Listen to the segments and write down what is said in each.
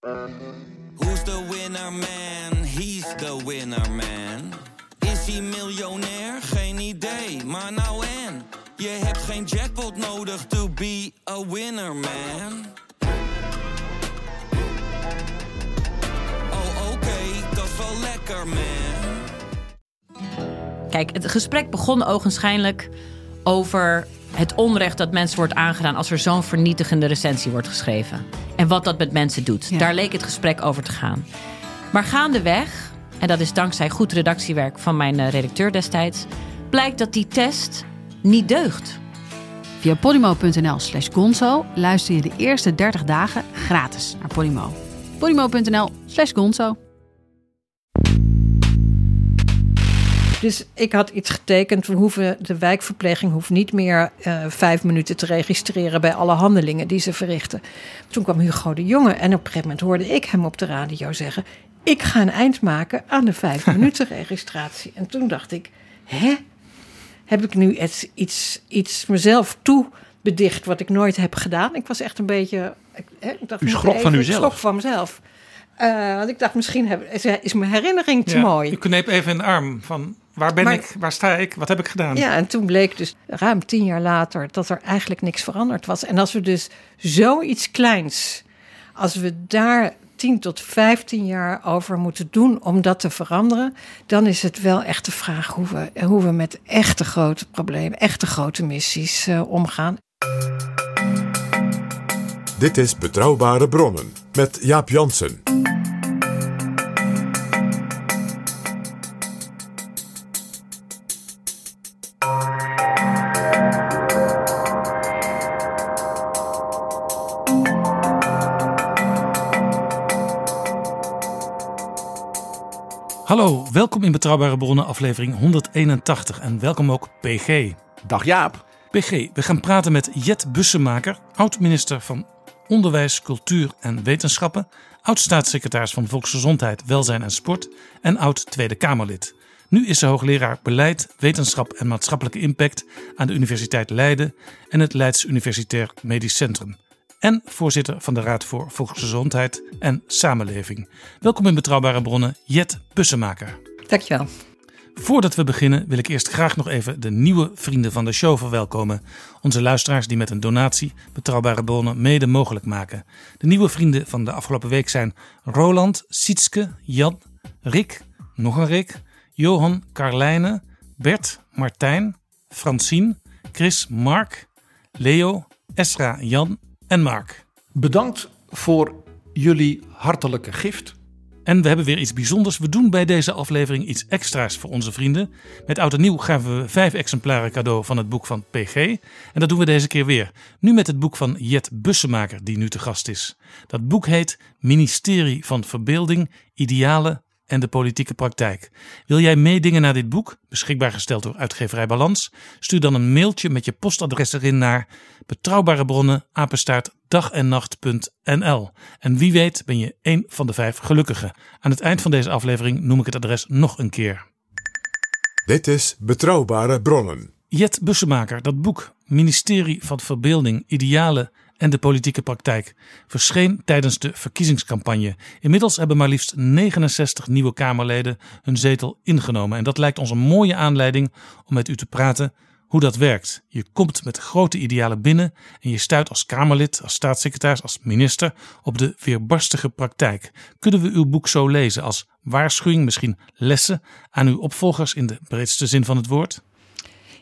Who's the winner man? He's the winner man. Is hij miljonair? Geen idee, maar nou en. Je hebt geen jackpot nodig to be a winner man. Oh oké, dat is wel lekker man. Kijk, het gesprek begon ogenschijnlijk over het onrecht dat mensen wordt aangedaan als er zo'n vernietigende recensie wordt geschreven. En wat dat met mensen doet. Ja. Daar leek het gesprek over te gaan. Maar gaandeweg, en dat is dankzij goed redactiewerk van mijn eh, redacteur destijds, blijkt dat die test niet deugt. Via podimo.nl slash gonzo luister je de eerste 30 dagen gratis naar Podimo. podimo.nl slash gonzo. Dus ik had iets getekend. We hoeven, de wijkverpleging hoeft niet meer eh, vijf minuten te registreren bij alle handelingen die ze verrichten. Toen kwam Hugo de Jonge en op een gegeven moment hoorde ik hem op de radio zeggen: Ik ga een eind maken aan de vijf minuten registratie. En toen dacht ik: Hè? Heb ik nu iets, iets, iets mezelf toe bedicht wat ik nooit heb gedaan? Ik was echt een beetje. Ik, hè, ik dacht, U schrok even- van ik uzelf? schrok van mezelf. Eh, want ik dacht, misschien heb, is, is mijn herinnering te Ja, mooi. U kneep even in de arm van waar ben Maar- ik, waar sta ik, wat heb ik gedaan? Ja, en toen bleek dus ruim tien jaar later dat er eigenlijk niks veranderd was. En als we dus zoiets kleins, als we daar 10 tot 15 jaar over moeten doen om dat te veranderen, dan is het wel echt de vraag hoe we, hoe we met echte grote problemen, echte grote missies eh, omgaan. Dit is Betrouwbare Bronnen met Jaap Jansen. Welkom in Betrouwbare Bronnen aflevering 181 en welkom ook PG. Dag Jaap. PG, we gaan praten met Jet Bussemaker, oud-minister van Onderwijs, Cultuur en Wetenschappen, oud-staatssecretaris van Volksgezondheid, Welzijn en Sport en oud-Tweede Kamerlid. Nu is ze hoogleraar Beleid, Wetenschap en Maatschappelijke Impact aan de Universiteit Leiden en het Leids Universitair Medisch Centrum. En voorzitter van de Raad voor Volksgezondheid en Samenleving. Welkom in Betrouwbare Bronnen, Jet Bussemaker. Dankjewel. Voordat we beginnen wil ik eerst graag nog even de nieuwe vrienden van de show verwelkomen. Onze luisteraars die met een donatie betrouwbare bronnen mede mogelijk maken. De nieuwe vrienden van de afgelopen week zijn Roland, Sietske, Jan, Rick, nog een Rick, Johan, Carlijne, Bert, Martijn, Francine, Chris, Mark, Leo, Esra, Jan en Mark. Bedankt voor jullie hartelijke gift. En we hebben weer iets bijzonders. We doen bij deze aflevering iets extra's voor onze vrienden. Met oud en nieuw gaven we vijf exemplaren cadeau van het boek van PG. En dat doen we deze keer weer. Nu met het boek van Jet Bussemaker, die nu te gast is. Dat boek heet Ministerie van Verbeelding, Idealen en de Politieke Praktijk. Wil jij meedingen naar dit boek, beschikbaar gesteld door uitgeverij Balans? Stuur dan een mailtje met je postadres erin naar betrouwbare bronnen apenstaart dagennacht.nl. En wie weet ben je één van de vijf gelukkigen. Aan het eind van deze aflevering noem ik het adres nog een keer. Dit is Betrouwbare Bronnen. Jet Bussemaker, dat boek Ministerie van Verbeelding, Idealen en de Politieke Praktijk verscheen tijdens de verkiezingscampagne. Inmiddels hebben maar liefst 69 nieuwe Kamerleden hun zetel ingenomen. En dat lijkt ons een mooie aanleiding om met u te praten hoe dat werkt. Je komt met grote idealen binnen en je stuit als Kamerlid, als staatssecretaris, als minister op de weerbarstige praktijk. Kunnen we uw boek zo lezen als waarschuwing, misschien lessen aan uw opvolgers in de breedste zin van het woord?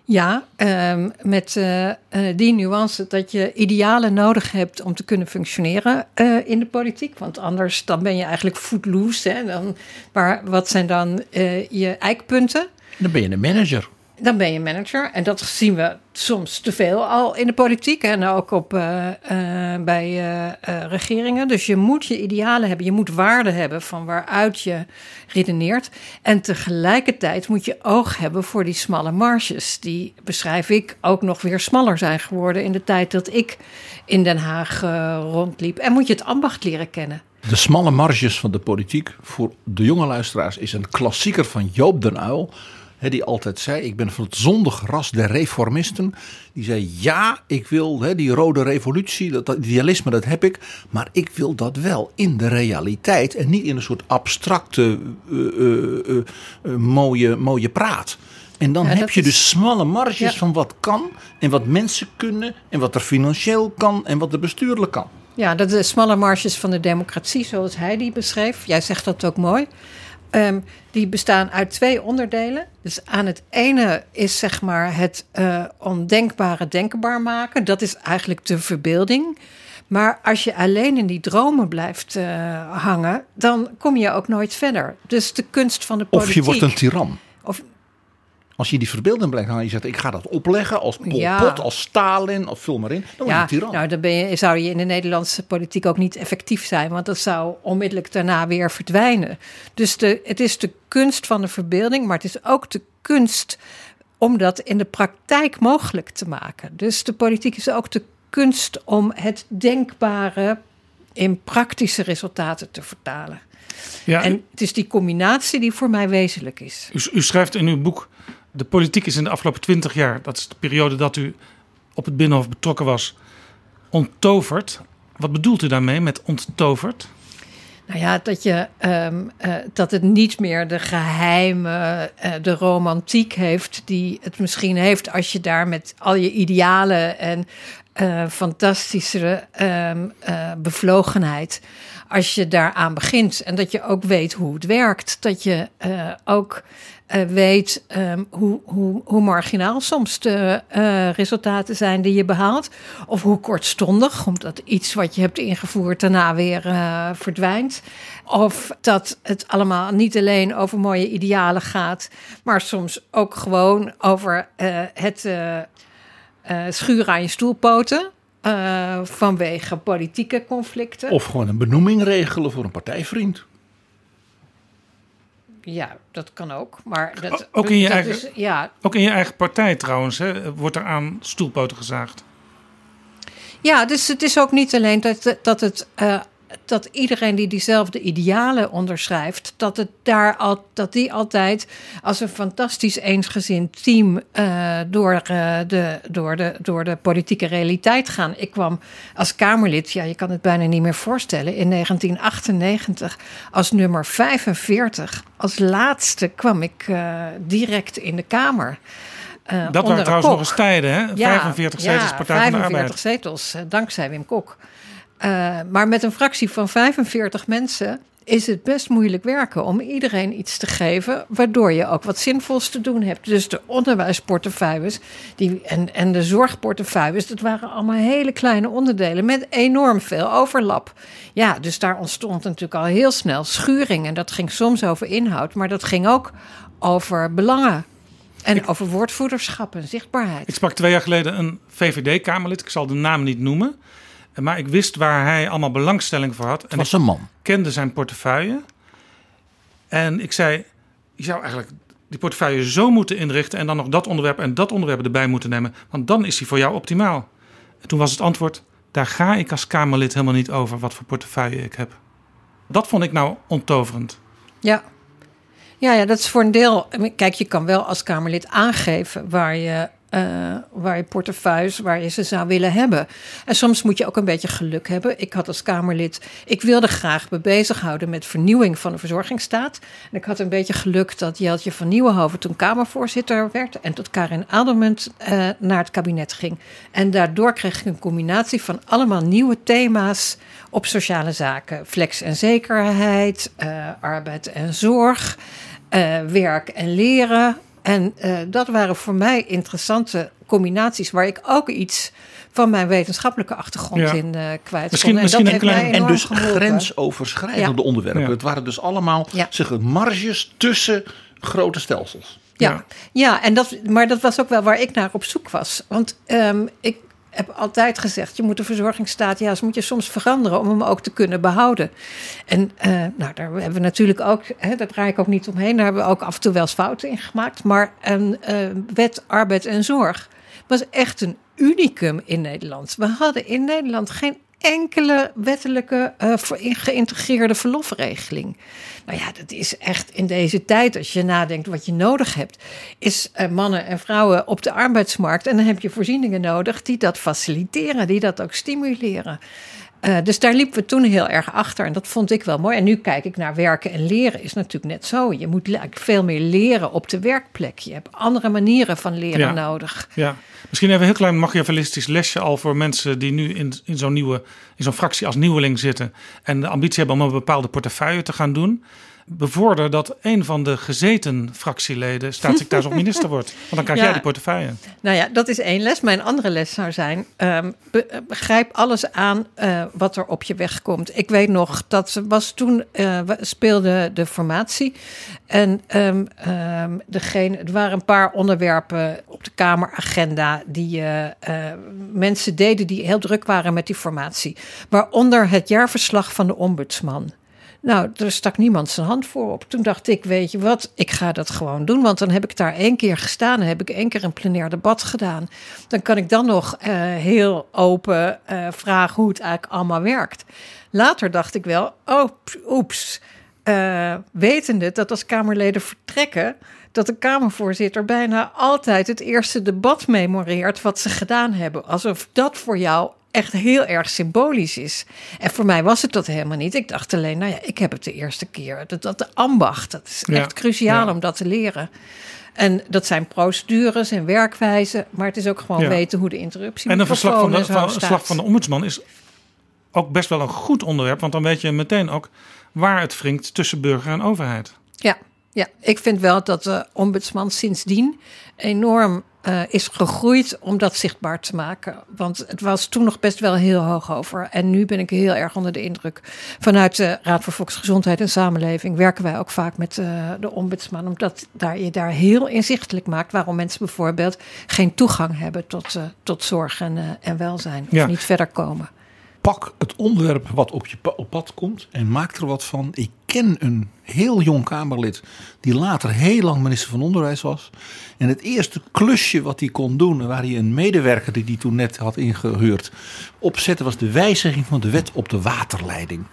Ja, ehm, met eh, eh, die nuance dat je idealen nodig hebt om te kunnen functioneren eh, in de politiek. Want anders dan ben je eigenlijk footloose. Hè? Dan, maar wat zijn dan eh, je eikpunten? Dan ben je een manager. Dan ben je manager. En dat zien we soms te veel al in de politiek. En ook op, eh, eh, bij eh, regeringen. Dus je moet je idealen hebben. Je moet waarden hebben van waaruit je redeneert. En tegelijkertijd moet je oog hebben voor die smalle marges. Die beschrijf ik ook nog weer smaller zijn geworden in de tijd dat ik in Den Haag rondliep. En moet je het ambacht leren kennen. De smalle marges van de politiek voor de jonge luisteraars is een klassieker van Joop den Uyl. Die altijd zei: Ik ben van het zondige ras der reformisten. Die zei: Ja, ik wil die rode revolutie, dat, dat idealisme, dat heb ik. Maar ik wil dat wel in de realiteit en niet in een soort abstracte, eh, eh, eh, mooie, mooie praat. En dan Ja, heb je is- dus smalle marges Ja. van wat kan en wat mensen kunnen en wat er financieel kan en wat er bestuurlijk kan. Ja, dat de smalle marges van de democratie, zoals hij die beschreef. Jij zegt dat ook mooi. Ehm, die bestaan uit twee onderdelen. Dus aan het ene is zeg maar het eh, ondenkbare denkbaar maken. Dat is eigenlijk de verbeelding. Maar als je alleen in die dromen blijft eh, hangen, dan kom je ook nooit verder. Dus de kunst van de Of politiek. je wordt een tiran. Of- Als je die verbeelding blijft hangen, je zegt ik ga dat opleggen als Pol Ja. Pot, als Stalin, of vul maar in. Dan word je Ja, een tiran. nou, dan ben je, zou je in de Nederlandse politiek ook niet effectief zijn, want dat zou onmiddellijk daarna weer verdwijnen. Dus de, het is de kunst van de verbeelding, maar het is ook de kunst om dat in de praktijk mogelijk te maken. Dus de politiek is ook de kunst om het denkbare in praktische resultaten te vertalen. Ja, En het is die combinatie die voor mij wezenlijk is. u, u schrijft in uw boek: De politiek is in de afgelopen twintig jaar, dat is de periode dat u op het Binnenhof betrokken was, onttoverd. Wat bedoelt u daarmee met onttoverd? Nou ja, dat, je, ehm, eh, dat het niet meer de geheime, eh, de romantiek heeft die het misschien heeft als je daar met al je idealen en eh, fantastische ehm, eh, bevlogenheid, als je daaraan begint en dat je ook weet hoe het werkt, dat je ook eh, weet ehm, hoe, hoe, hoe marginaal soms de eh, resultaten zijn die je behaalt. Of hoe kortstondig, omdat iets wat je hebt ingevoerd daarna weer eh, verdwijnt. Of dat het allemaal niet alleen over mooie idealen gaat, maar soms ook gewoon over het schuren aan je stoelpoten. vanwege politieke conflicten. Of gewoon een benoeming regelen voor een partijvriend. Ja, dat kan ook. Maar dat, Ook in je dat eigen- is- ja, Ook in je eigen partij trouwens, hè, wordt er aan stoelpoten gezaagd. Ja, dus het is ook niet alleen dat, dat, het, eh, dat iedereen die diezelfde idealen onderschrijft, dat, het daar al, dat die altijd als een fantastisch eensgezind team eh, door, eh, de, door, de, door de politieke realiteit gaan. Ik kwam als Kamerlid, ja, je kan het bijna niet meer voorstellen, in 1998 als nummer 45. Als laatste kwam ik eh, direct in de Kamer. Dat waren trouwens nog eens tijden, hè? 45 zetels Partij van de 45 Arbeid. zetels, dankzij Wim Kok. Eh, maar met een fractie van 45 mensen is het best moeilijk werken om iedereen iets te geven, waardoor je ook wat zinvols te doen hebt. Dus de onderwijsportefeuilles die, en, en de zorgportefeuilles, dat waren allemaal hele kleine onderdelen met enorm veel overlap. Ja, dus daar ontstond natuurlijk al heel snel schuring. En dat ging soms over inhoud, maar dat ging ook over belangen. En over woordvoerderschap en zichtbaarheid. Ik sprak twee jaar geleden een VVD-Kamerlid, ik zal de naam niet noemen. Maar ik wist waar hij allemaal belangstelling voor had. Het En was een man. kende zijn portefeuille. En ik zei, je zou eigenlijk die portefeuille zo moeten inrichten... en dan nog dat onderwerp en dat onderwerp erbij moeten nemen. Want dan is hij voor jou optimaal. En toen was het antwoord, daar ga ik als Kamerlid helemaal niet over... wat voor portefeuille ik heb. Dat vond ik nou onttoverend. Ja. Ja, ja, dat is voor een deel. Kijk, je kan wel als Kamerlid aangeven waar je, eh, waar je portefeuilles, waar je ze zou willen hebben. En soms moet je ook een beetje geluk hebben. Ik had als Kamerlid, ik wilde graag me bezighouden met vernieuwing van de verzorgingsstaat. En ik had een beetje geluk dat Jeltje van Nieuwenhoven toen Kamervoorzitter werd en tot Karin Adelmunt eh, naar het kabinet ging. En daardoor kreeg ik een combinatie van allemaal nieuwe thema's op sociale zaken. Flex en zekerheid, eh, arbeid en zorg, werk en leren. En eh, dat waren voor mij interessante combinaties waar ik ook iets van mijn wetenschappelijke achtergrond Ja. in eh kwijt Misschien- kon. En misschien dat een klein- En dus geholpen. grensoverschrijdende Ja. onderwerpen. Ja. Het waren dus allemaal Ja. zeg, marges tussen grote stelsels. Ja, Ja. ja. en dat, maar dat was ook wel waar ik naar op zoek was. Want ehm, ik heb altijd gezegd, je moet de verzorgingsstaat, ze moet je soms veranderen om hem ook te kunnen behouden. En eh, nou, daar hebben we natuurlijk ook, hè, daar draai ik ook niet omheen, daar hebben we ook af en toe wel eens fouten in gemaakt. Maar een eh, wet arbeid en zorg was echt een unicum in Nederland. We hadden in Nederland geen enkele wettelijke uh, geïntegreerde verlofregeling. Nou ja, dat is echt in deze tijd, als je nadenkt wat je nodig hebt, is uh, mannen en vrouwen op de arbeidsmarkt. En dan heb je voorzieningen nodig die dat faciliteren, die dat ook stimuleren. Uh, dus daar liepen we toen heel erg achter en dat vond ik wel mooi. En nu kijk ik naar werken en leren is natuurlijk net zo. Je moet veel meer leren op de werkplek. Je hebt andere manieren van leren ja. nodig. Ja, misschien even een heel klein machiavellistisch lesje al voor mensen die nu in, in zo'n nieuwe, in zo'n fractie als nieuweling zitten en de ambitie hebben om een bepaalde portefeuille te gaan doen bevorder dat een van de gezeten fractieleden staatssecretaris of minister wordt. Want dan krijg Ja. jij die portefeuille. Nou ja, dat is één les. Mijn andere les zou zijn: be- eh, begrijp alles aan eh, wat er op je weg komt. Ik weet nog dat ze was toen eh, speelde de formatie. En degene, er waren een paar onderwerpen op de Kameragenda die mensen deden die heel druk waren met die formatie. Waaronder het jaarverslag van de ombudsman. Nou, er stak niemand zijn hand voor op. Toen dacht ik, weet je wat, ik ga dat gewoon doen. Want dan heb ik daar één keer gestaan. Heb ik één keer een plenair debat gedaan. Dan kan ik dan nog eh, heel open eh, vragen hoe het eigenlijk allemaal werkt. Later dacht ik wel, oh, oeps. Eh, wetende dat als Kamerleden vertrekken... dat de Kamervoorzitter bijna altijd het eerste debat memoreert... wat ze gedaan hebben. Alsof dat voor jou echt heel erg symbolisch is. En voor mij was het dat helemaal niet. Ik dacht alleen, nou ja, ik heb het de eerste keer. Dat, dat de ambacht, dat is Ja, echt cruciaal ja. om dat te leren. En dat zijn procedures en werkwijzen, maar het is ook gewoon Ja. weten hoe de interruptie En een verslag van de, van, zo een slag staat. van de ombudsman is ook best wel een goed onderwerp. Want dan weet je meteen ook waar het wringt tussen burger en overheid. Ja, ja, ik vind wel dat de ombudsman sindsdien enorm eh, is gegroeid om dat zichtbaar te maken. Want het was toen nog best wel heel hoog over. En nu ben ik heel erg onder de indruk. Vanuit de Raad voor Volksgezondheid en Samenleving werken wij ook vaak met eh, de ombudsman. Omdat daar, je daar heel inzichtelijk maakt waarom mensen bijvoorbeeld geen toegang hebben tot, eh, tot zorg en, en welzijn. Of Ja. niet verder komen. Pak het onderwerp wat op je op pad komt en maak er wat van. Ik ken een heel jong Kamerlid die later heel lang minister van Onderwijs was. En het eerste klusje wat hij kon doen, waar hij een medewerker die hij toen net had ingehuurd opzette, was de wijziging van de wet op de waterleiding.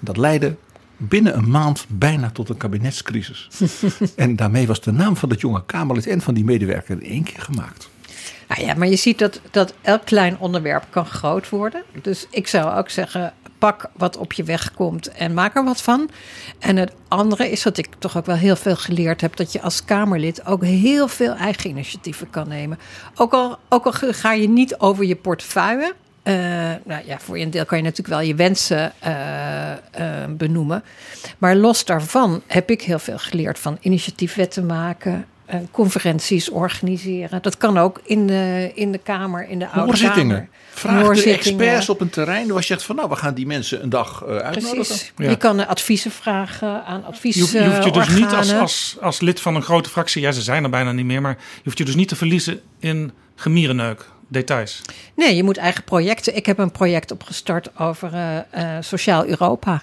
Dat leidde binnen een maand bijna tot een kabinetscrisis. en daarmee was de naam van dat jonge Kamerlid en van die medewerker in één keer gemaakt. Nou ja, maar je ziet dat, dat elk klein onderwerp kan groot worden. Dus ik zou ook zeggen, pak wat op je weg komt en maak er wat van. En het andere is dat ik toch ook wel heel veel geleerd heb... dat je als Kamerlid ook heel veel eigen initiatieven kan nemen. Ook al, ook al ga je niet over je portefeuille... eh, nou ja, voor een deel kan je natuurlijk wel je wensen eh, eh, benoemen. Maar los daarvan heb ik heel veel geleerd van initiatiefwetten maken... eh, conferenties organiseren. Dat kan ook in de, in de Kamer, in de Oude Hoorzittingen. Kamer. Vraag de experts op een terrein waar je zegt van nou, we gaan die mensen een dag eh, uitnodigen. Precies. Ja. Je kan eh, adviezen vragen aan Je hoeft, je hoeft je dus niet als, als, als lid van een grote fractie, ja ze zijn er bijna niet meer, maar je hoeft je dus niet te verliezen in gemierenneuk, details. Nee, je moet eigen projecten. Ik heb een project opgestart over eh, eh, sociaal Europa.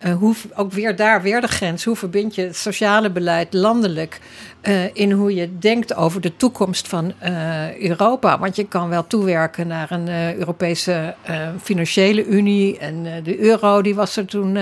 Eh, hoe, ook weer daar, weer de grens. Hoe verbind je het sociale beleid landelijk eh, in hoe je denkt over de toekomst van eh, Europa? Want je kan wel toewerken naar een Europese financiële unie en de euro, die was er toen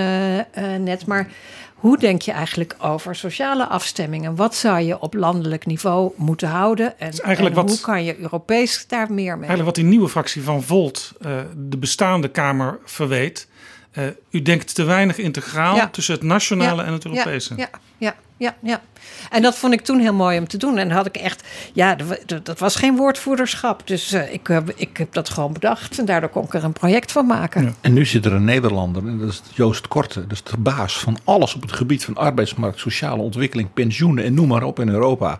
net. Maar hoe denk je eigenlijk over sociale afstemmingen? Wat zou je op landelijk niveau moeten houden? En, wat- hoe kan je Europees daar meer mee? Eigenlijk wat die nieuwe fractie van Volt de bestaande Kamer verweet. Eh, u denkt te weinig integraal Ja. tussen het nationale Ja, en het Europese. Ja, ja, ja, ja. En dat vond ik toen heel mooi om te doen. En dan had ik echt, ja, dat- was geen woordvoerderschap. Dus eh, ik, heb- ik heb dat gewoon bedacht. En daardoor kon ik er een project van maken. Ja. En nu zit er een Nederlander, en dat is Joost Korte. Dat is de baas van alles op het gebied van arbeidsmarkt, sociale ontwikkeling, pensioenen en noem maar op in Europa.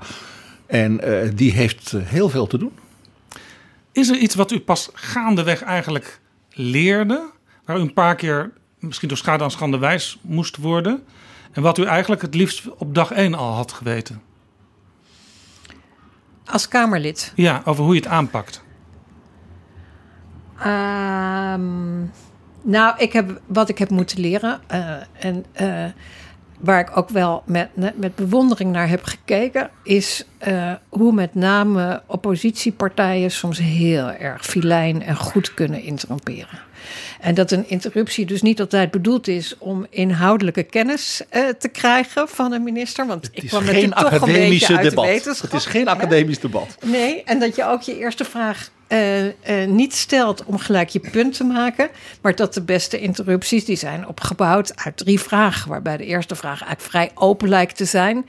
En eh, die heeft eh, heel veel te doen. Is er iets wat u pas gaandeweg eigenlijk leerde, waar u een paar keer misschien door schade aan schande wijs moest worden, en wat u eigenlijk het liefst op dag één al had geweten? Als Kamerlid. Ja, over hoe je het aanpakt. Ehm, nou, ik heb, wat ik heb moeten leren. eh, en eh, waar ik ook wel met, met bewondering naar heb gekeken, is eh, hoe met name oppositiepartijen soms heel erg filijn en goed kunnen interromperen. En dat een interruptie dus niet altijd bedoeld is om inhoudelijke kennis eh, te krijgen van een minister. Want ik kwam natuurlijk toch een beetje de debat. wetenschap. Het is geen hè? academisch debat. Nee, en dat je ook je eerste vraag eh, eh, niet stelt om gelijk je punt te maken. Maar dat de beste interrupties die zijn opgebouwd uit drie vragen. Waarbij de eerste vraag eigenlijk vrij open lijkt te zijn.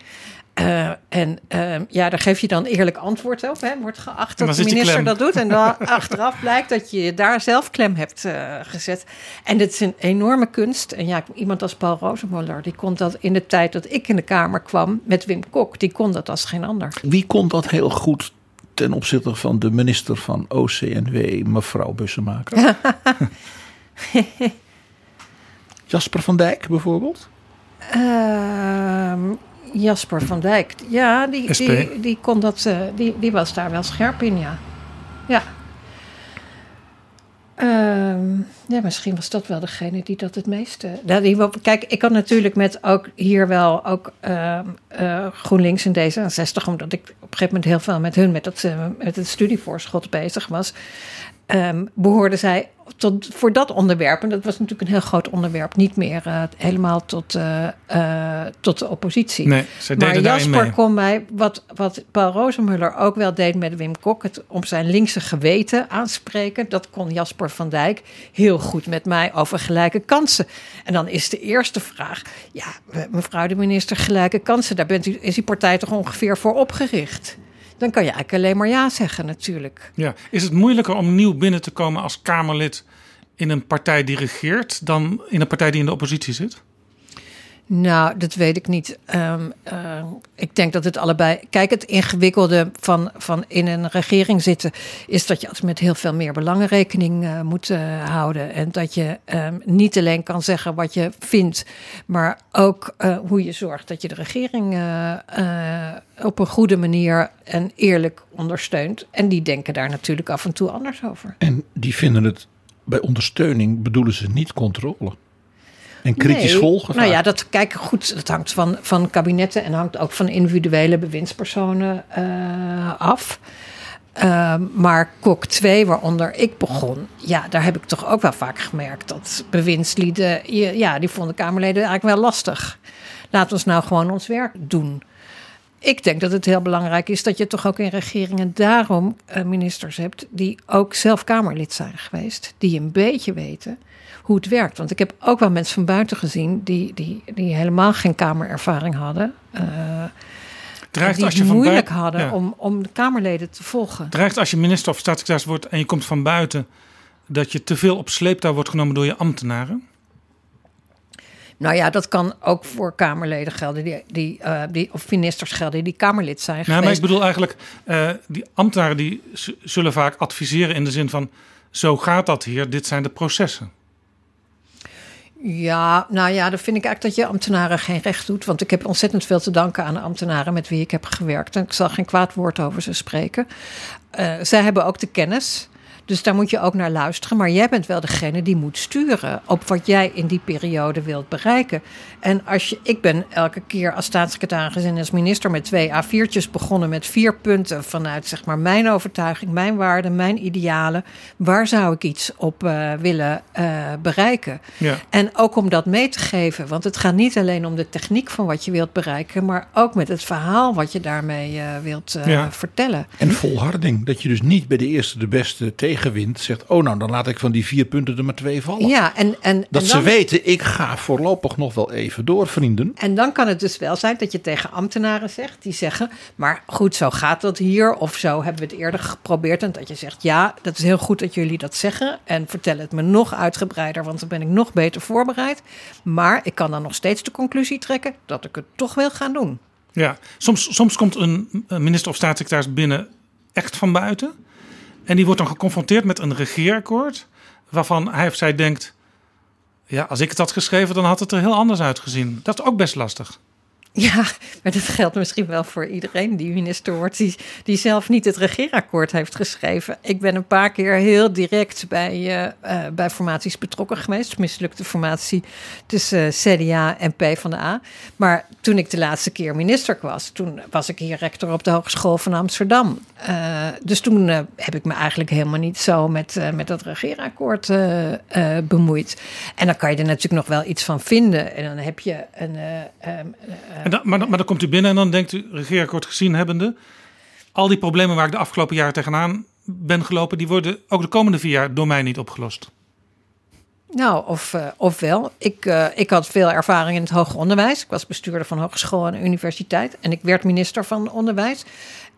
Eh, en eh, ja, daar geef je dan eerlijk antwoord op. Hè. Wordt geacht dat de minister dat doet. En dan achteraf blijkt dat je daar zelf klem hebt eh, gezet. En dit is een enorme kunst. En ja, iemand als Paul Rosenmuller, die kon dat in de tijd dat ik in de Kamer kwam met Wim Kok, die kon dat als geen ander. Wie kon dat heel goed ten opzichte van de minister van OCNW, mevrouw Bussemaker? Jasper van Dijk bijvoorbeeld? Ehm, Jasper van Dijk. Ja, die, SP. die, die, kon dat, eh, die, die was daar wel scherp in, ja. Ja. Ehm, ja, misschien was dat wel degene die dat het meeste. Die, wel- kijk, ik had natuurlijk met ook hier wel ook ehm, eh, GroenLinks en D66, omdat ik op een gegeven moment heel veel met hun met, dat, eh, met het studievoorschot bezig was. ehm behoorden zij tot, voor dat onderwerp, en dat was natuurlijk een heel groot onderwerp, niet meer eh, helemaal tot, eh, eh, tot de oppositie. Nee, Maar Jasper kon mij, wat, wat Paul Rozenmuller ook wel deed met Wim Kok, het om zijn linkse geweten aanspreken. Dat kon Jasper van Dijk heel goed met mij over gelijke kansen. En dan is de eerste vraag, ja, mevrouw de minister, gelijke kansen, daar bent u, is die partij toch ongeveer voor opgericht? Dan kan je eigenlijk alleen maar ja zeggen natuurlijk. Ja. Is het moeilijker om nieuw binnen te komen als Kamerlid in een partij die regeert dan in een partij die in de oppositie zit? Nou, dat weet ik niet. Ehm, ehm, ik denk dat het allebei. Kijk, het ingewikkelde van, van in een regering zitten. is dat je altijd met heel veel meer belangen rekening eh, moet eh, houden. En dat je ehm, niet alleen kan zeggen wat je vindt. maar ook eh, hoe je zorgt dat je de regering op een goede manier en eerlijk ondersteunt. En die denken daar natuurlijk af en toe anders over. En die vinden het bij ondersteuning bedoelen ze niet controle. En kritisch Nee. volgen. Nou ja, dat, kijk, goed, dat hangt van, van kabinetten en hangt ook van individuele bewindspersonen eh, af. Ehm, maar Kok 2, waaronder ik begon, ja, daar heb ik toch ook wel vaak gemerkt dat bewindslieden, ja, die vonden Kamerleden eigenlijk wel lastig. Laat ons nou gewoon ons werk doen. Ik denk dat het heel belangrijk is dat je toch ook in regeringen daarom eh, ministers hebt die ook zelf Kamerlid zijn geweest, die een beetje weten hoe het werkt. Want ik heb ook wel mensen van buiten gezien die, die, die helemaal geen Kamerervaring hadden. Dreigt die als je van moeilijk hadden ja. om, om de Kamerleden te volgen. Dreigt als je minister of staatssecretaris wordt en je komt van buiten dat je te veel op sleeptouw wordt genomen door je ambtenaren? Nou ja, dat kan ook voor Kamerleden gelden, die, die, eh, die, of ministers gelden die Kamerlid zijn Nou, maar ik bedoel eigenlijk, eh, die ambtenaren die zullen vaak adviseren in de zin van, zo gaat dat hier, dit zijn de processen. Ja, nou ja, dan vind ik eigenlijk dat je ambtenaren geen recht doet. Want ik heb ontzettend veel te danken aan de ambtenaren met wie ik heb gewerkt. En ik zal geen kwaad woord over ze spreken. Eh, zij hebben ook de kennis. Dus daar moet je ook naar luisteren. Maar jij bent wel degene die moet sturen op wat jij in die periode wilt bereiken. En als je, ik ben elke keer als staatssecretaris en als minister met twee A4'tjes begonnen met vier punten vanuit zeg maar mijn overtuiging, mijn waarden, mijn idealen. Waar zou ik iets op eh, willen eh, bereiken? Ja. En ook om dat mee te geven. Want het gaat niet alleen om de techniek van wat je wilt bereiken, maar ook met het verhaal wat je daarmee eh, wilt eh, Ja. vertellen. En volharding. Dat je dus niet bij de eerste de beste tegenwint zegt... oh nou, dan laat ik van die vier punten er maar twee vallen. Ja, en, en, Dat en ze dan, weten, ik ga voorlopig nog wel even door, vrienden. En dan kan het dus wel zijn dat je tegen ambtenaren zegt, die zeggen, maar goed, zo gaat dat hier, of zo hebben we het eerder geprobeerd. En dat je zegt, ja, dat is heel goed dat jullie dat zeggen. En vertel het me nog uitgebreider, want dan ben ik nog beter voorbereid. Maar ik kan dan nog steeds de conclusie trekken dat ik het toch wil gaan doen. Ja, soms, soms komt een een minister of staatssecretaris binnen echt van buiten. En die wordt dan geconfronteerd met een regeerakkoord. Waarvan hij of zij denkt. Ja, als ik het had geschreven, dan had het er heel anders uitgezien. Dat is ook best lastig. Ja, maar dat geldt misschien wel voor iedereen die minister wordt, die, zelf niet het regeerakkoord heeft geschreven. Ik ben een paar keer heel direct bij, uh, uh, bij formaties betrokken geweest. Mislukte formatie tussen uh, CDA en P van de A. Maar toen ik de laatste keer minister was, toen was ik hier rector op de Hogeschool van Amsterdam. dus toen heb ik me eigenlijk helemaal niet zo met, met dat regeerakkoord bemoeid. En dan kan je er natuurlijk nog wel iets van vinden. En dan heb je een. Um, en maar, dan komt u binnen en dan denkt u, regeerakkoord gezien hebbende, al die problemen waar ik de afgelopen jaren tegenaan ben gelopen, die worden ook de komende vier jaar door mij niet opgelost. Nou, of, uh, ofwel. Ik, uh, ik had veel ervaring in het hoger onderwijs. Ik was bestuurder van hogeschool en universiteit. En ik werd minister van Onderwijs.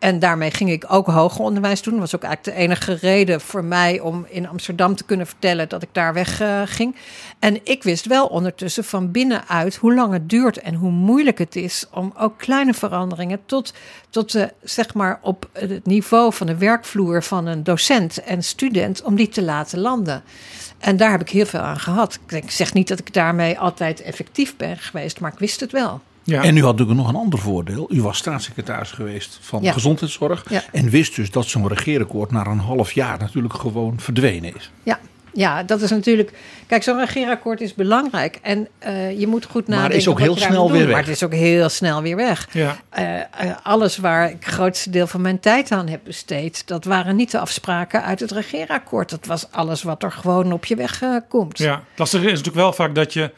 En daarmee ging ik ook hoger onderwijs doen. Dat was ook eigenlijk de enige reden voor mij om in Amsterdam te kunnen vertellen dat ik daar weg uh, ging. En ik wist wel ondertussen van binnenuit hoe lang het duurt en hoe moeilijk het is om ook kleine veranderingen tot, tot de, zeg maar op het niveau van de werkvloer van een docent en student, om die te laten landen. En daar heb ik heel veel aan gehad. Ik zeg niet dat ik daarmee altijd effectief ben geweest, maar ik wist het wel. Ja. En u had natuurlijk nog een ander voordeel. U was staatssecretaris geweest van ja. gezondheidszorg. Ja. En wist dus dat zo'n regeerakkoord na een half jaar natuurlijk gewoon verdwenen is. Ja, ja, dat is natuurlijk. Kijk, zo'n regeerakkoord is belangrijk. En uh, je moet goed nadenken. Maar het is ook heel snel weer weg. Maar het is ook heel snel weer weg. Ja. Uh, uh, alles waar ik het grootste deel van mijn tijd aan heb besteed. dat waren niet de afspraken uit het regeerakkoord. Dat was alles wat er gewoon op je weg komt. Ja, lastig is natuurlijk wel vaak dat je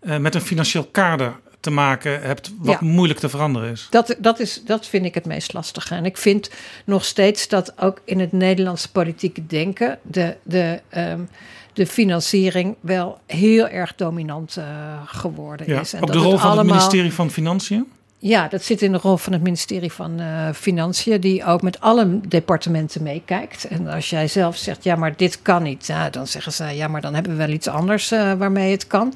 met een financieel kader te maken hebt wat ja. moeilijk te veranderen is. Dat, dat, is. dat vind ik het meest lastige. En ik vind nog steeds dat ook in het Nederlandse politieke denken de, de, um, de financiering wel heel erg dominant uh, geworden ja, is. En ook de rol van allemaal... het ministerie van Financiën? Ja, dat zit in de rol van het ministerie van uh, Financiën, die ook met alle departementen meekijkt. En als jij zelf zegt, ja, maar dit kan niet, nou, dan zeggen ze, ja, maar dan hebben we wel iets anders uh, waarmee het kan.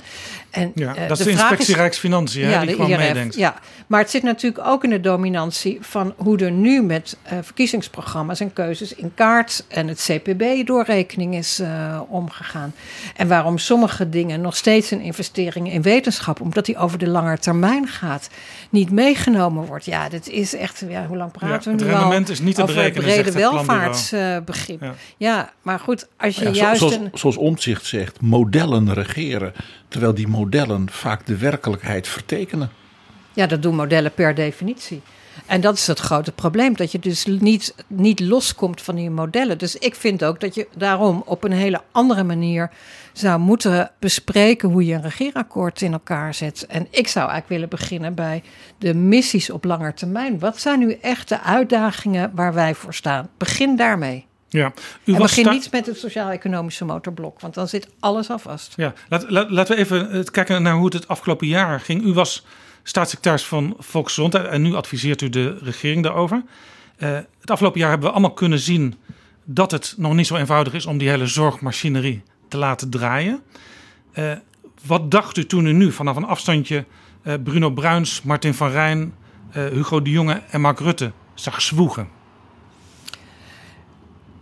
En, ja, uh, dat is de, de inspectie is, Rijksfinanciën, ja, die gewoon IRF, meedenkt. Ja, maar het zit natuurlijk ook in de dominantie van hoe er nu met verkiezingsprogramma's en keuzes in kaart en het CPB-doorrekening is omgegaan. En waarom sommige dingen nog steeds een investering in wetenschap, omdat die over de lange termijn gaat, niet meegenomen wordt. Ja, dat is echt, ja, hoe lang praten ja, we nu al? Het rendement is niet te over berekenen, brede welvaartsbegrip. Ja. ja. maar goed, als je ja, juist... Zoals, een... zoals Omtzigt zegt, modellen regeren. Terwijl die modellen vaak de werkelijkheid vertekenen. Ja, dat doen modellen per definitie. En dat is het grote probleem, dat je dus niet, niet loskomt van die modellen. Dus ik vind ook dat je daarom op een hele andere manier zou moeten bespreken hoe je een regeerakkoord in elkaar zet. En ik zou eigenlijk willen beginnen bij de missies op lange termijn. Wat zijn nu echt de uitdagingen waar wij voor staan? Begin daarmee. Ja, u en begin niet met het sociaal-economische motorblok, want dan zit alles al vast. Ja, laat, laat, laten we even kijken naar hoe het het afgelopen jaar ging. U was staatssecretaris van Volksgezondheid en nu adviseert u de regering daarover. Uh, het afgelopen jaar hebben we allemaal kunnen zien dat het nog niet zo eenvoudig is om die hele zorgmachinerie te laten draaien. Uh, wat dacht u toen u nu vanaf een afstandje uh, Bruno Bruins, Martin van Rijn, Hugo de Jonge en Mark Rutte zag zwoegen?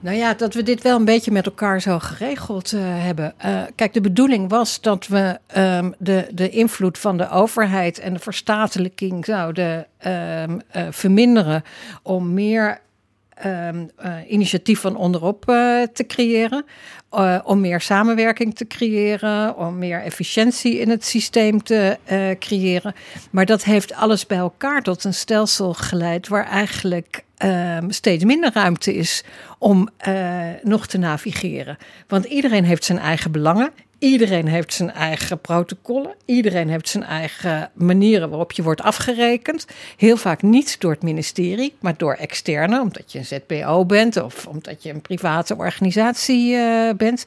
Nou ja, dat we dit wel een beetje met elkaar zo geregeld uh, hebben. Uh, kijk, de bedoeling was dat we um, de, de invloed van de overheid en de verstatelijking zouden um, verminderen om meer um, initiatief van onderop te creëren. om meer samenwerking te creëren, om meer efficiëntie in het systeem te creëren. Maar dat heeft alles bij elkaar tot een stelsel geleid waar eigenlijk um, steeds minder ruimte is om uh, nog te navigeren. Want iedereen heeft zijn eigen belangen. Iedereen heeft zijn eigen protocollen. Iedereen heeft zijn eigen manieren waarop je wordt afgerekend. Heel vaak niet door het ministerie, maar door externe, omdat je een ZBO bent of omdat je een private organisatie uh, bent.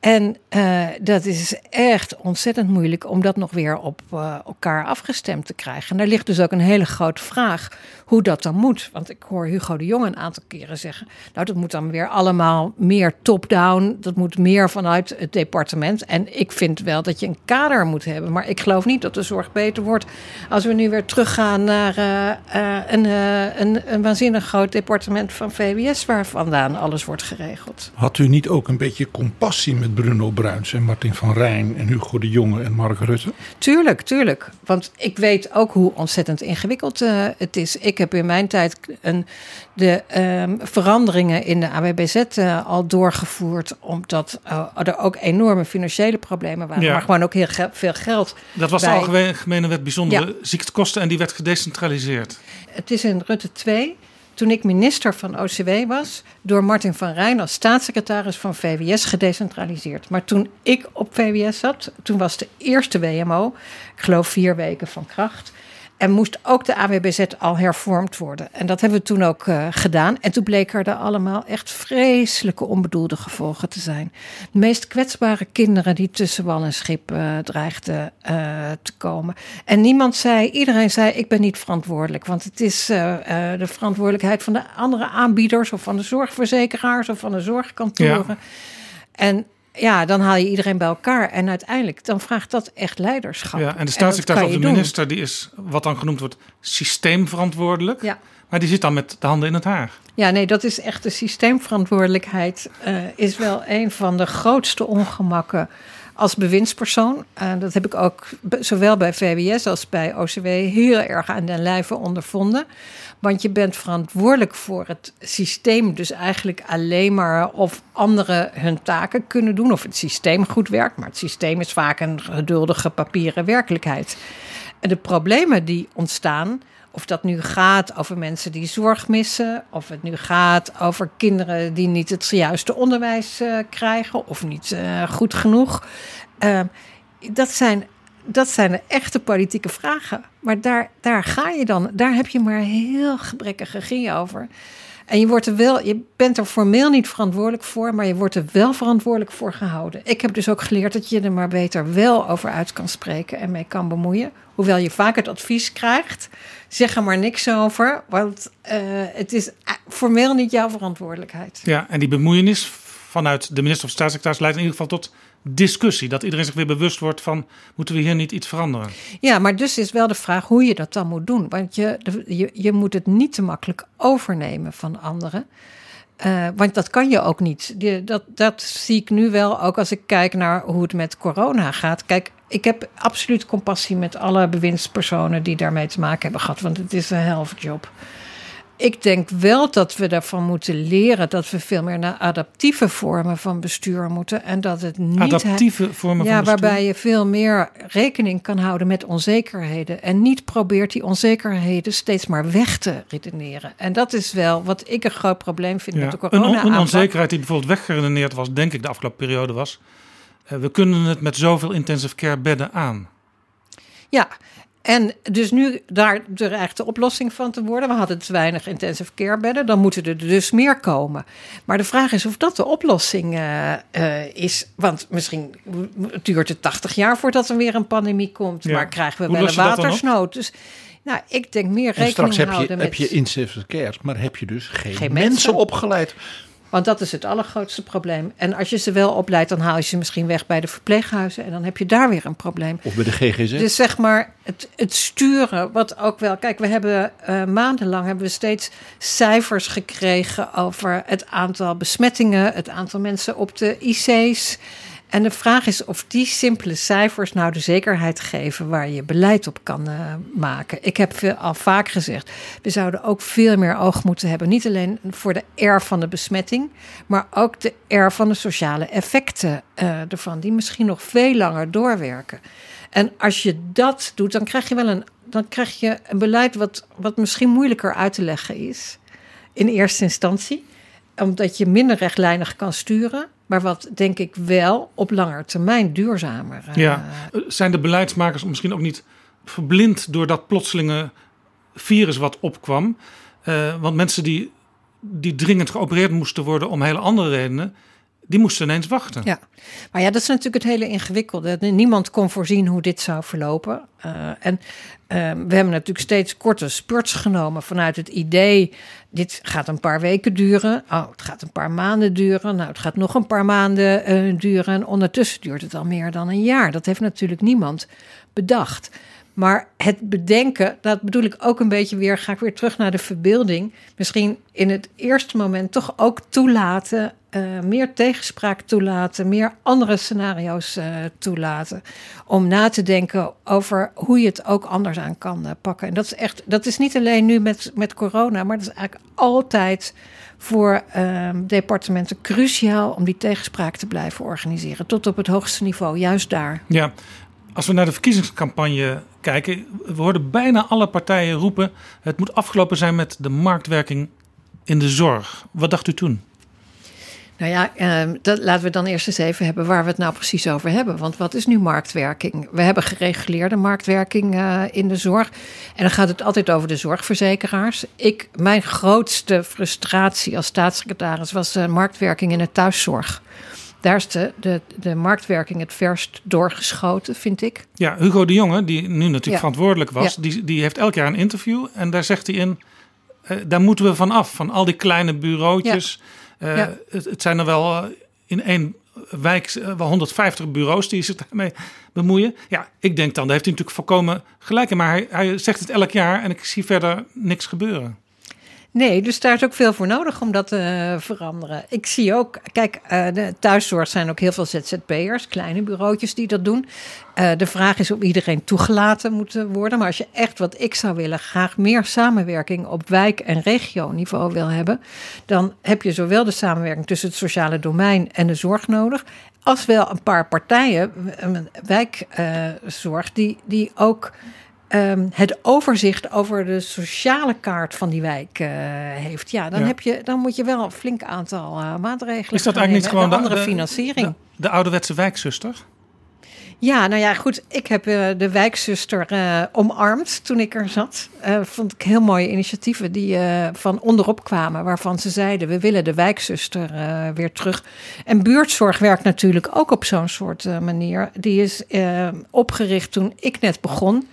En uh, dat is echt ontzettend moeilijk om dat nog weer op uh, elkaar afgestemd te krijgen. En daar ligt dus ook een hele grote vraag hoe dat dan moet. Want ik hoor Hugo de Jong een aantal keren zeggen: Nou, dat moet dan weer allemaal meer top-down. Dat moet meer vanuit het departement. En ik vind wel dat je een kader moet hebben. Maar ik geloof niet dat de zorg beter wordt als we nu weer teruggaan naar uh, een, een, een waanzinnig groot departement van VWS, waar vandaan alles wordt geregeld. Had u niet ook een beetje compassie met met Bruno Bruins en Martin van Rijn en Hugo de Jonge en Mark Rutte? Tuurlijk, tuurlijk. Want ik weet ook hoe ontzettend ingewikkeld uh, het is. Ik heb in mijn tijd een, de um, veranderingen in de AWBZ uh, al doorgevoerd. Omdat uh, er ook enorme financiële problemen waren. Ja. Maar gewoon ook heel ge veel geld. Dat was bij... de Algemene Wet Bijzondere ja. Ziektekosten en die werd gedecentraliseerd. Het is in Rutte 2 toen ik minister van OCW was, door Martin van Rijn als staatssecretaris van VWS gedecentraliseerd. Maar toen ik op VWS zat, toen was de eerste WMO, ik geloof vier weken van kracht. En moest ook de AWBZ al hervormd worden. En dat hebben we toen ook uh, gedaan. En toen bleken er allemaal echt vreselijke onbedoelde gevolgen te zijn. De meest kwetsbare kinderen die tussen wal en schip uh, dreigden uh, te komen. En niemand zei, iedereen zei: Ik ben niet verantwoordelijk. Want het is de verantwoordelijkheid van de andere aanbieders, of van de zorgverzekeraars, of van de zorgkantoren. Ja. En ja, dan haal je iedereen bij elkaar. En uiteindelijk, dan vraagt dat echt leiderschap. Ja, en de staatssecretaris of de doen. minister, die is wat dan genoemd wordt systeemverantwoordelijk. Ja. Maar die zit dan met de handen in het haar. Ja, nee, dat is echt de systeemverantwoordelijkheid. Uh, is wel een van de grootste ongemakken als bewindspersoon. Uh, dat heb ik ook zowel bij VWS als bij OCW heel erg aan den lijve ondervonden. Want je bent verantwoordelijk voor het systeem. Dus eigenlijk alleen maar of anderen hun taken kunnen doen. Of het systeem goed werkt. Maar het systeem is vaak een geduldige papieren werkelijkheid. En de problemen die ontstaan. Of dat nu gaat over mensen die zorg missen, of het nu gaat over kinderen die niet het juiste onderwijs uh, krijgen of niet uh, goed genoeg. Uh, dat zijn dat zijn de echte politieke vragen. Maar daar, daar ga je dan. Daar heb je maar heel gebrekkige regie over. En je, wordt er wel, je bent er formeel niet verantwoordelijk voor, maar je wordt er wel verantwoordelijk voor gehouden. Ik heb dus ook geleerd dat je er maar beter wel over uit kan spreken en mee kan bemoeien. Hoewel je vaak het advies krijgt, zeg er maar niks over, want uh, het is formeel niet jouw verantwoordelijkheid. Ja, en die bemoeienis vanuit de minister of staatssecretaris leidt in ieder geval tot discussie. Dat iedereen zich weer bewust wordt van, moeten we hier niet iets veranderen? Ja, maar dus is wel de vraag hoe je dat dan moet doen. Want je, je, je moet het niet te makkelijk overnemen van anderen. Uh, want dat kan je ook niet. Dat, dat zie ik nu wel, ook als ik kijk naar hoe het met corona gaat. Kijk, ik heb absoluut compassie met alle bewindspersonen die daarmee te maken hebben gehad. Want het is een helft job. Ik denk wel dat we daarvan moeten leren dat we veel meer naar adaptieve vormen van bestuur moeten. En dat het niet. Adaptieve vormen ja, van bestuur. Waarbij je veel meer rekening kan houden met onzekerheden. En niet probeert die onzekerheden steeds maar weg te redeneren. En dat is wel wat ik een groot probleem vind ja. met de corona. Een, on een onzekerheid die bijvoorbeeld weggeredeneerd was, denk ik, de afgelopen periode was. Uh, we kunnen het met zoveel intensive care bedden aan. Ja, en dus nu daar de echte oplossing van te worden. We hadden te weinig intensive care bedden. Dan moeten er dus meer komen. Maar de vraag is of dat de oplossing uh, uh, is. Want misschien duurt het 80 jaar voordat er weer een pandemie komt. Ja. Maar krijgen we Hoe wel een watersnood. Dus nou, ik denk meer rekening en straks heb je, met... heb je intensive care, maar heb je dus geen, Geen mensen, mensen. opgeleid. Want dat is het allergrootste probleem. En als je ze wel opleidt, dan haal je ze misschien weg bij de verpleeghuizen. En dan heb je daar weer een probleem. Of bij de GGZ. Dus zeg maar, het, het sturen, wat ook wel. Kijk, we hebben uh, maandenlang hebben we steeds cijfers gekregen over het aantal besmettingen, het aantal mensen op de IC's. En de vraag is of die simpele cijfers nou de zekerheid geven waar je beleid op kan uh, maken. Ik heb veel, al vaak gezegd, we zouden ook veel meer oog moeten hebben. Niet alleen voor de R van de besmetting, maar ook de R van de sociale effecten uh, ervan, die misschien nog veel langer doorwerken. En als je dat doet, dan krijg je wel een, dan krijg je een beleid wat, wat misschien moeilijker uit te leggen is. In eerste instantie omdat je minder rechtlijnig kan sturen. Maar wat denk ik wel op lange termijn duurzamer. Uh, Ja, zijn de beleidsmakers misschien ook niet verblind door dat plotselinge virus wat opkwam? Uh, want mensen die, die dringend geopereerd moesten worden om hele andere redenen, die moesten ineens wachten. Ja, maar ja, dat is natuurlijk het hele ingewikkelde. Niemand kon voorzien hoe dit zou verlopen. Uh, en uh, we hebben natuurlijk steeds korte spurts genomen vanuit het idee... dit gaat een paar weken duren, oh, het gaat een paar maanden duren... nou, het gaat nog een paar maanden uh, duren... en ondertussen duurt het al meer dan een jaar. Dat heeft natuurlijk niemand bedacht. Maar het bedenken, dat bedoel ik ook een beetje weer, ga ik weer terug naar de verbeelding. Misschien in het eerste moment toch ook toelaten eh, meer tegenspraak toelaten, meer andere scenario's eh, toelaten. Om na te denken over hoe je het ook anders aan kan eh, pakken. En dat is echt, dat is niet alleen nu met, met corona, maar dat is eigenlijk altijd voor ehm, departementen cruciaal om die tegenspraak te blijven organiseren. Tot op het hoogste niveau, juist daar. Ja, als we naar de verkiezingscampagne kijken, we hoorden bijna alle partijen roepen: het moet afgelopen zijn met de marktwerking in de zorg. Wat dacht u toen? Nou ja, ehm, dat, laten we dan eerst eens even hebben waar we het nou precies over hebben. Want wat is nu marktwerking? We hebben gereguleerde marktwerking uh, in de zorg. En dan gaat het altijd over de zorgverzekeraars. Ik, mijn grootste frustratie als staatssecretaris was uh, marktwerking in de thuiszorg. Daar is de, de, de marktwerking het verst doorgeschoten, vind ik. Ja, Hugo de Jonge, die nu natuurlijk ja. verantwoordelijk was, ja. die, die heeft elk jaar een interview. En daar zegt hij in, uh, daar moeten we van af, van al die kleine bureautjes. Ja. Ja. het, het, zijn er wel uh, in één wijk uh, wel 150 bureaus die zich daarmee bemoeien. Ja, ik denk dan, daar heeft hij natuurlijk volkomen gelijk in. Maar hij, hij zegt het elk jaar en ik zie verder niks gebeuren. Nee, dus daar is ook veel voor nodig om dat te uh, veranderen. Ik zie ook, kijk, uh, de thuiszorg zijn ook heel veel ZZP'ers, kleine bureautjes die dat doen. Uh, de vraag is of iedereen toegelaten moet worden. Maar als je echt wat ik zou willen, graag meer samenwerking op wijk- en regioniveau wil hebben, dan heb je zowel de samenwerking tussen het sociale domein en de zorg nodig, als wel een paar partijen, wijkzorg, die, die ook um, het overzicht over de sociale kaart van die wijk uh, heeft, ja, dan, ja. Heb je, dan moet je wel een flink aantal uh, maatregelen. Is dat eigenlijk niet gewoon de andere de, financiering? De, de, ouderwetse wijkzuster? Ja, nou ja, goed. Ik heb uh, de wijkzuster uh, omarmd toen ik er zat. Uh, vond ik heel mooie initiatieven die van onderop kwamen, waarvan ze zeiden: we willen de wijkzuster weer terug. En buurtzorg werkt natuurlijk ook op zo'n soort manier. Die is opgericht toen ik net begon.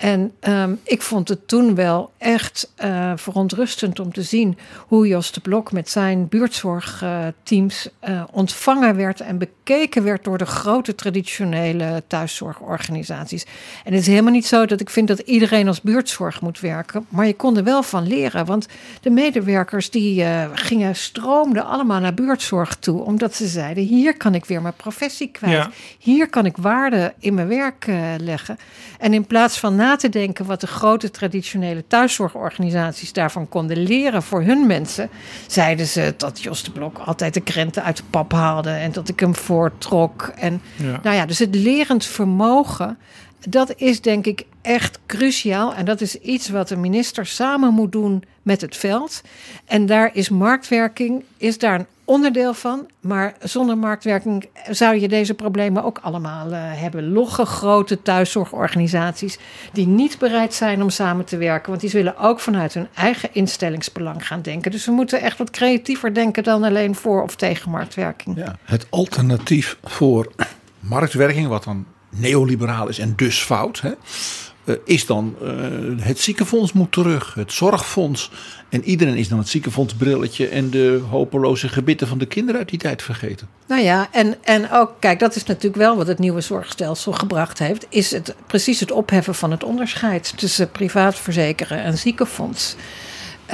En um, ik vond het toen wel echt uh, verontrustend om te zien hoe Jos de Blok met zijn buurtzorgteams uh, uh, ontvangen werd en bekeken werd door de grote traditionele thuiszorgorganisaties. En het is helemaal niet zo dat ik vind dat iedereen als buurtzorg moet werken, maar je kon er wel van leren, want de medewerkers die uh, gingen stroomden allemaal naar buurtzorg toe, omdat ze zeiden: hier kan ik weer mijn professie kwijt, ja. hier kan ik waarde in mijn werk leggen. En in plaats van na te denken wat de grote traditionele thuiszorgorganisaties daarvan konden leren voor hun mensen, zeiden ze dat Jos de Blok altijd de krenten uit de pap haalde en dat ik hem voortrok. En ja. nou ja, dus het lerend vermogen, dat is denk ik echt cruciaal. En dat is iets wat de minister samen moet doen met het veld. En daar is marktwerking, is daar een onderdeel van. Maar zonder marktwerking zou je deze problemen ook allemaal uh, hebben. Logge grote thuiszorgorganisaties die niet bereid zijn om samen te werken. Want die zullen ook vanuit hun eigen instellingsbelang gaan denken. Dus we moeten echt wat creatiever denken dan alleen voor of tegen marktwerking. Ja, het alternatief voor marktwerking, wat dan neoliberaal is en dus fout. Hè? Uh, is dan uh, het ziekenfonds moet terug, het zorgfonds. En iedereen is dan het ziekenfondsbrilletje en de hopeloze gebitten van de kinderen uit die tijd vergeten. Nou ja, en, en ook, kijk, dat is natuurlijk wel wat het nieuwe zorgstelsel gebracht heeft. Is het precies het opheffen van het onderscheid tussen privaat verzekeren en ziekenfonds.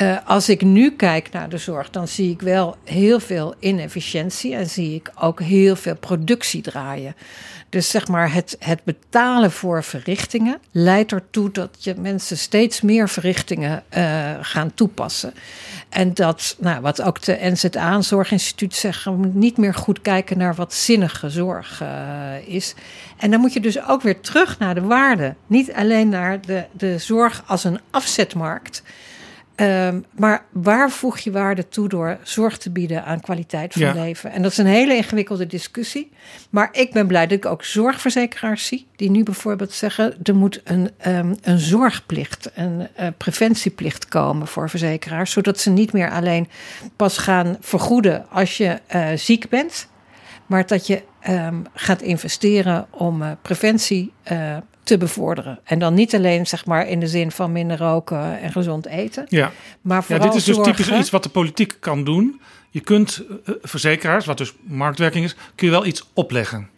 Uh, als ik nu kijk naar de zorg, dan zie ik wel heel veel inefficiëntie en zie ik ook heel veel productie draaien. Dus zeg maar, het, het betalen voor verrichtingen leidt ertoe dat je mensen steeds meer verrichtingen uh, gaan toepassen. En dat, nou, wat ook de NZA, een zorginstituut, moeten niet meer goed kijken naar wat zinnige zorg uh, is. En dan moet je dus ook weer terug naar de waarde. Niet alleen naar de, de zorg als een afzetmarkt. Um, maar waar voeg je waarde toe door zorg te bieden aan kwaliteit van ja. leven? En dat is een hele ingewikkelde discussie. Maar ik ben blij dat ik ook zorgverzekeraars zie, die nu bijvoorbeeld zeggen: er moet een, um, een zorgplicht, een uh, preventieplicht komen voor verzekeraars, zodat ze niet meer alleen pas gaan vergoeden als je uh, ziek bent, maar dat je um, gaat investeren om uh, preventie te bevorderen. En dan niet alleen zeg maar in de zin van minder roken en gezond eten. Ja, maar ja dit is dus typisch iets wat de politiek kan doen. Je kunt uh, verzekeraars, wat dus marktwerking is, kun je wel iets opleggen.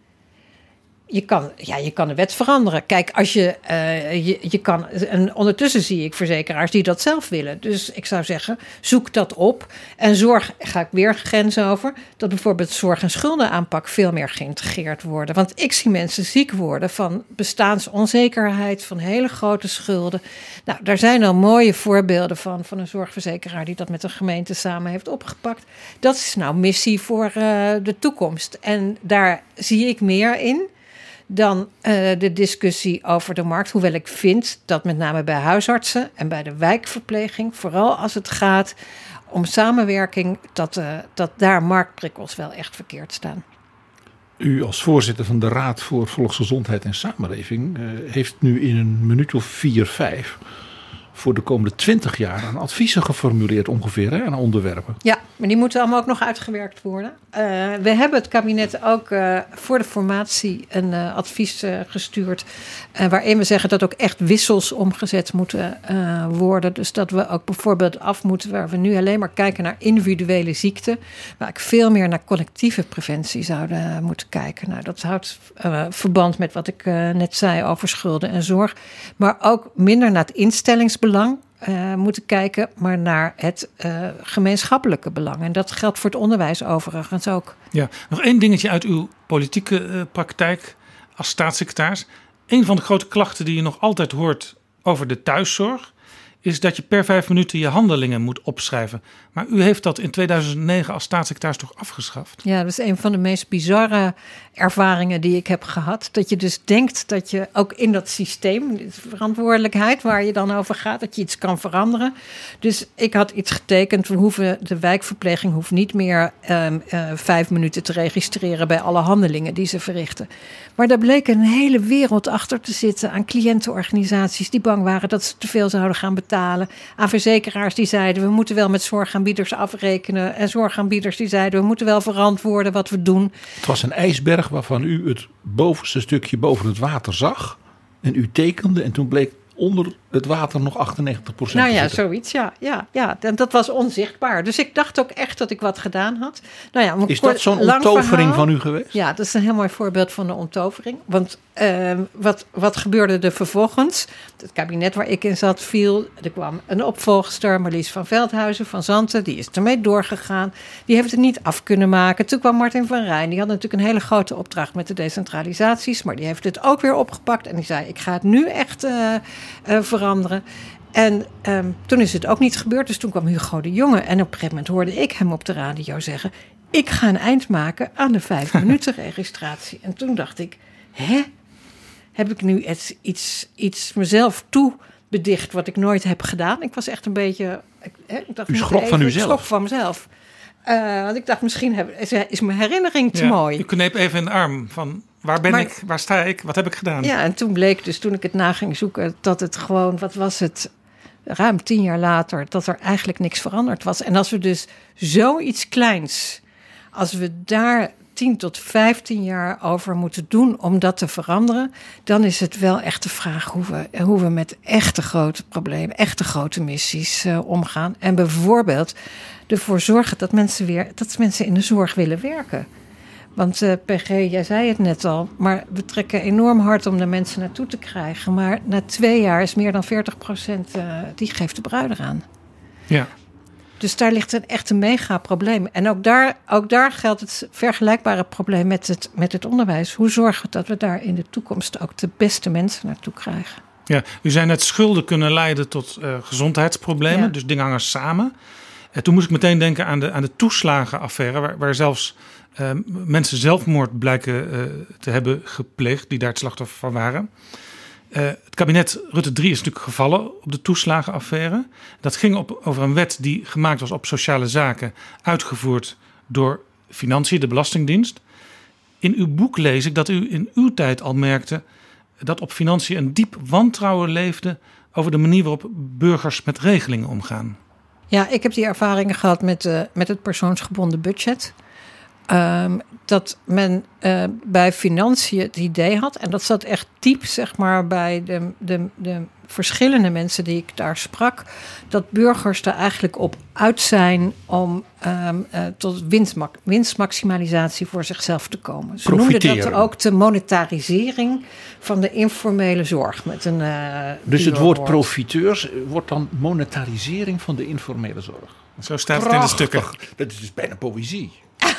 Je kan, ja, je kan de wet veranderen. Kijk, als je, uh, je, je kan. En ondertussen zie ik verzekeraars die dat zelf willen. Dus ik zou zeggen, zoek dat op. En zorg, ga ik weer grens over. Dat bijvoorbeeld zorg- en schuldenaanpak veel meer geïntegreerd worden. Want ik zie mensen ziek worden van bestaansonzekerheid, van hele grote schulden. Nou, daar zijn al mooie voorbeelden van. Van een zorgverzekeraar die dat met een gemeente samen heeft opgepakt. Dat is nou missie voor uh, de toekomst. En daar zie ik meer in dan uh, de discussie over de markt. Hoewel ik vind dat met name bij huisartsen en bij de wijkverpleging, vooral als het gaat om samenwerking, dat, uh, dat daar marktprikkels wel echt verkeerd staan. U als voorzitter van de Raad voor Volksgezondheid en Samenleving uh, heeft nu in een minuut of vier, vijf voor de komende twintig jaar aan adviezen geformuleerd ongeveer aan onderwerpen. Ja, maar die moeten allemaal ook nog uitgewerkt worden. Uh, we hebben het kabinet ook uh, voor de formatie een uh, advies gestuurd. waarin we zeggen dat ook echt wissels omgezet moeten worden. Dus dat we ook bijvoorbeeld af moeten waar we nu alleen maar kijken naar individuele ziekten. Waar ik veel meer naar collectieve preventie zouden moeten kijken. Nou, dat houdt verband met wat ik net zei over schulden en zorg. Maar ook minder naar het instellingsbelang uh, moeten kijken, maar naar het uh, gemeenschappelijke belang. En dat geldt voor het onderwijs overigens ook. Ja, nog één dingetje uit uw politieke uh, praktijk als staatssecretaris. Een van de grote klachten die je nog altijd hoort over de thuiszorg is dat je per vijf minuten je handelingen moet opschrijven. Maar u heeft dat in 2009 als staatssecretaris toch afgeschaft? Ja, dat is een van de meest bizarre ervaringen die ik heb gehad. Dat je dus denkt dat je ook in dat systeem, de verantwoordelijkheid waar je dan over gaat, dat je iets kan veranderen. Dus ik had iets getekend. We hoeven, de wijkverpleging hoeft niet meer um, uh, vijf minuten te registreren bij alle handelingen die ze verrichten. Maar daar bleek een hele wereld achter te zitten aan cliëntenorganisaties die bang waren dat ze te veel zouden gaan betalen. Aan verzekeraars die zeiden we moeten wel met zorgaanbieders afrekenen. En zorgaanbieders die zeiden we moeten wel verantwoorden wat we doen. Het was een ijsberg waarvan u het bovenste stukje boven het water zag. En u tekende en toen bleek onder het water nog 98 procent. Nou ja, zoiets, ja, ja, ja. En dat was onzichtbaar. Dus ik dacht ook echt dat ik wat gedaan had. Nou ja, is dat zo'n onttovering van u geweest? Ja, dat is een heel mooi voorbeeld van de onttovering. Want uh, wat, wat gebeurde er vervolgens? Het kabinet waar ik in zat viel. Er kwam een opvolgster, Marlies van Veldhuizen van Zanten. Die is ermee doorgegaan. Die heeft het niet af kunnen maken. Toen kwam Martin van Rijn. Die had natuurlijk een hele grote opdracht met de decentralisaties. Maar die heeft het ook weer opgepakt. En die zei, ik ga het nu echt uh, uh, veranderen. En um, toen is het ook niet gebeurd. Dus toen kwam Hugo de Jonge. En op een gegeven moment hoorde ik hem op de radio zeggen: Ik ga een eind maken aan de vijf minuten registratie. En toen dacht ik: Hè? Heb ik nu iets, iets, iets mezelf toe bedicht wat ik nooit heb gedaan? Ik was echt een beetje. Ik, hè, ik dacht, U schrok van uzelf? Ik schrok van mezelf. Uh, want ik dacht, misschien heb, is, is mijn herinnering te ja, mooi. U kneep even de arm van Waar ben maar, ik? Waar sta ik? Wat heb ik gedaan? Ja, en toen bleek dus toen ik het na ging zoeken dat het gewoon, wat was het, ruim tien jaar later, dat er eigenlijk niks veranderd was. En als we dus zoiets kleins, als we daar 10 tot 15 jaar over moeten doen om dat te veranderen, dan is het wel echt de vraag hoe we, hoe we met echte grote problemen, echte grote missies uh, omgaan. En bijvoorbeeld ervoor zorgen dat mensen weer, dat mensen in de zorg willen werken. Want uh, PG, jij zei het net al, maar we trekken enorm hard om de mensen naartoe te krijgen. Maar na twee jaar is meer dan 40 procent, uh, die geeft de bruid eraan. Ja. Dus daar ligt een echt een mega probleem. En ook daar, ook daar geldt het vergelijkbare probleem met het, met het onderwijs. Hoe zorgen we dat we daar in de toekomst ook de beste mensen naartoe krijgen? Ja, u zei net schulden kunnen leiden tot uh, gezondheidsproblemen. Ja. Dus dingen hangen samen. En toen moest ik meteen denken aan de, aan de toeslagenaffaire, waar, waar zelfs uh, mensen zelfmoord blijken uh, te hebben gepleegd, die daar het slachtoffer van waren. Uh, het kabinet Rutte 3 is natuurlijk gevallen op de toeslagenaffaire. Dat ging op, over een wet die gemaakt was op sociale zaken, uitgevoerd door Financiën, de Belastingdienst. In uw boek lees ik dat u in uw tijd al merkte dat op Financiën een diep wantrouwen leefde over de manier waarop burgers met regelingen omgaan. Ja, ik heb die ervaringen gehad met, uh, met het persoonsgebonden budget. Um, dat men eh, bij financiën het idee had, en dat zat echt diep zeg maar, bij de, de, de verschillende mensen die ik daar sprak, dat burgers er eigenlijk op uit zijn om ehm, eh, tot winstma winstmaximalisatie voor zichzelf te komen. Ze noemden dat Profiteren. ook de monetarisering van de informele zorg. Met een, eh, Dus het woord profiteurs wordt dan monetarisering van de informele zorg. Zo staat het in de stukken. Dat is dus bijna poëzie.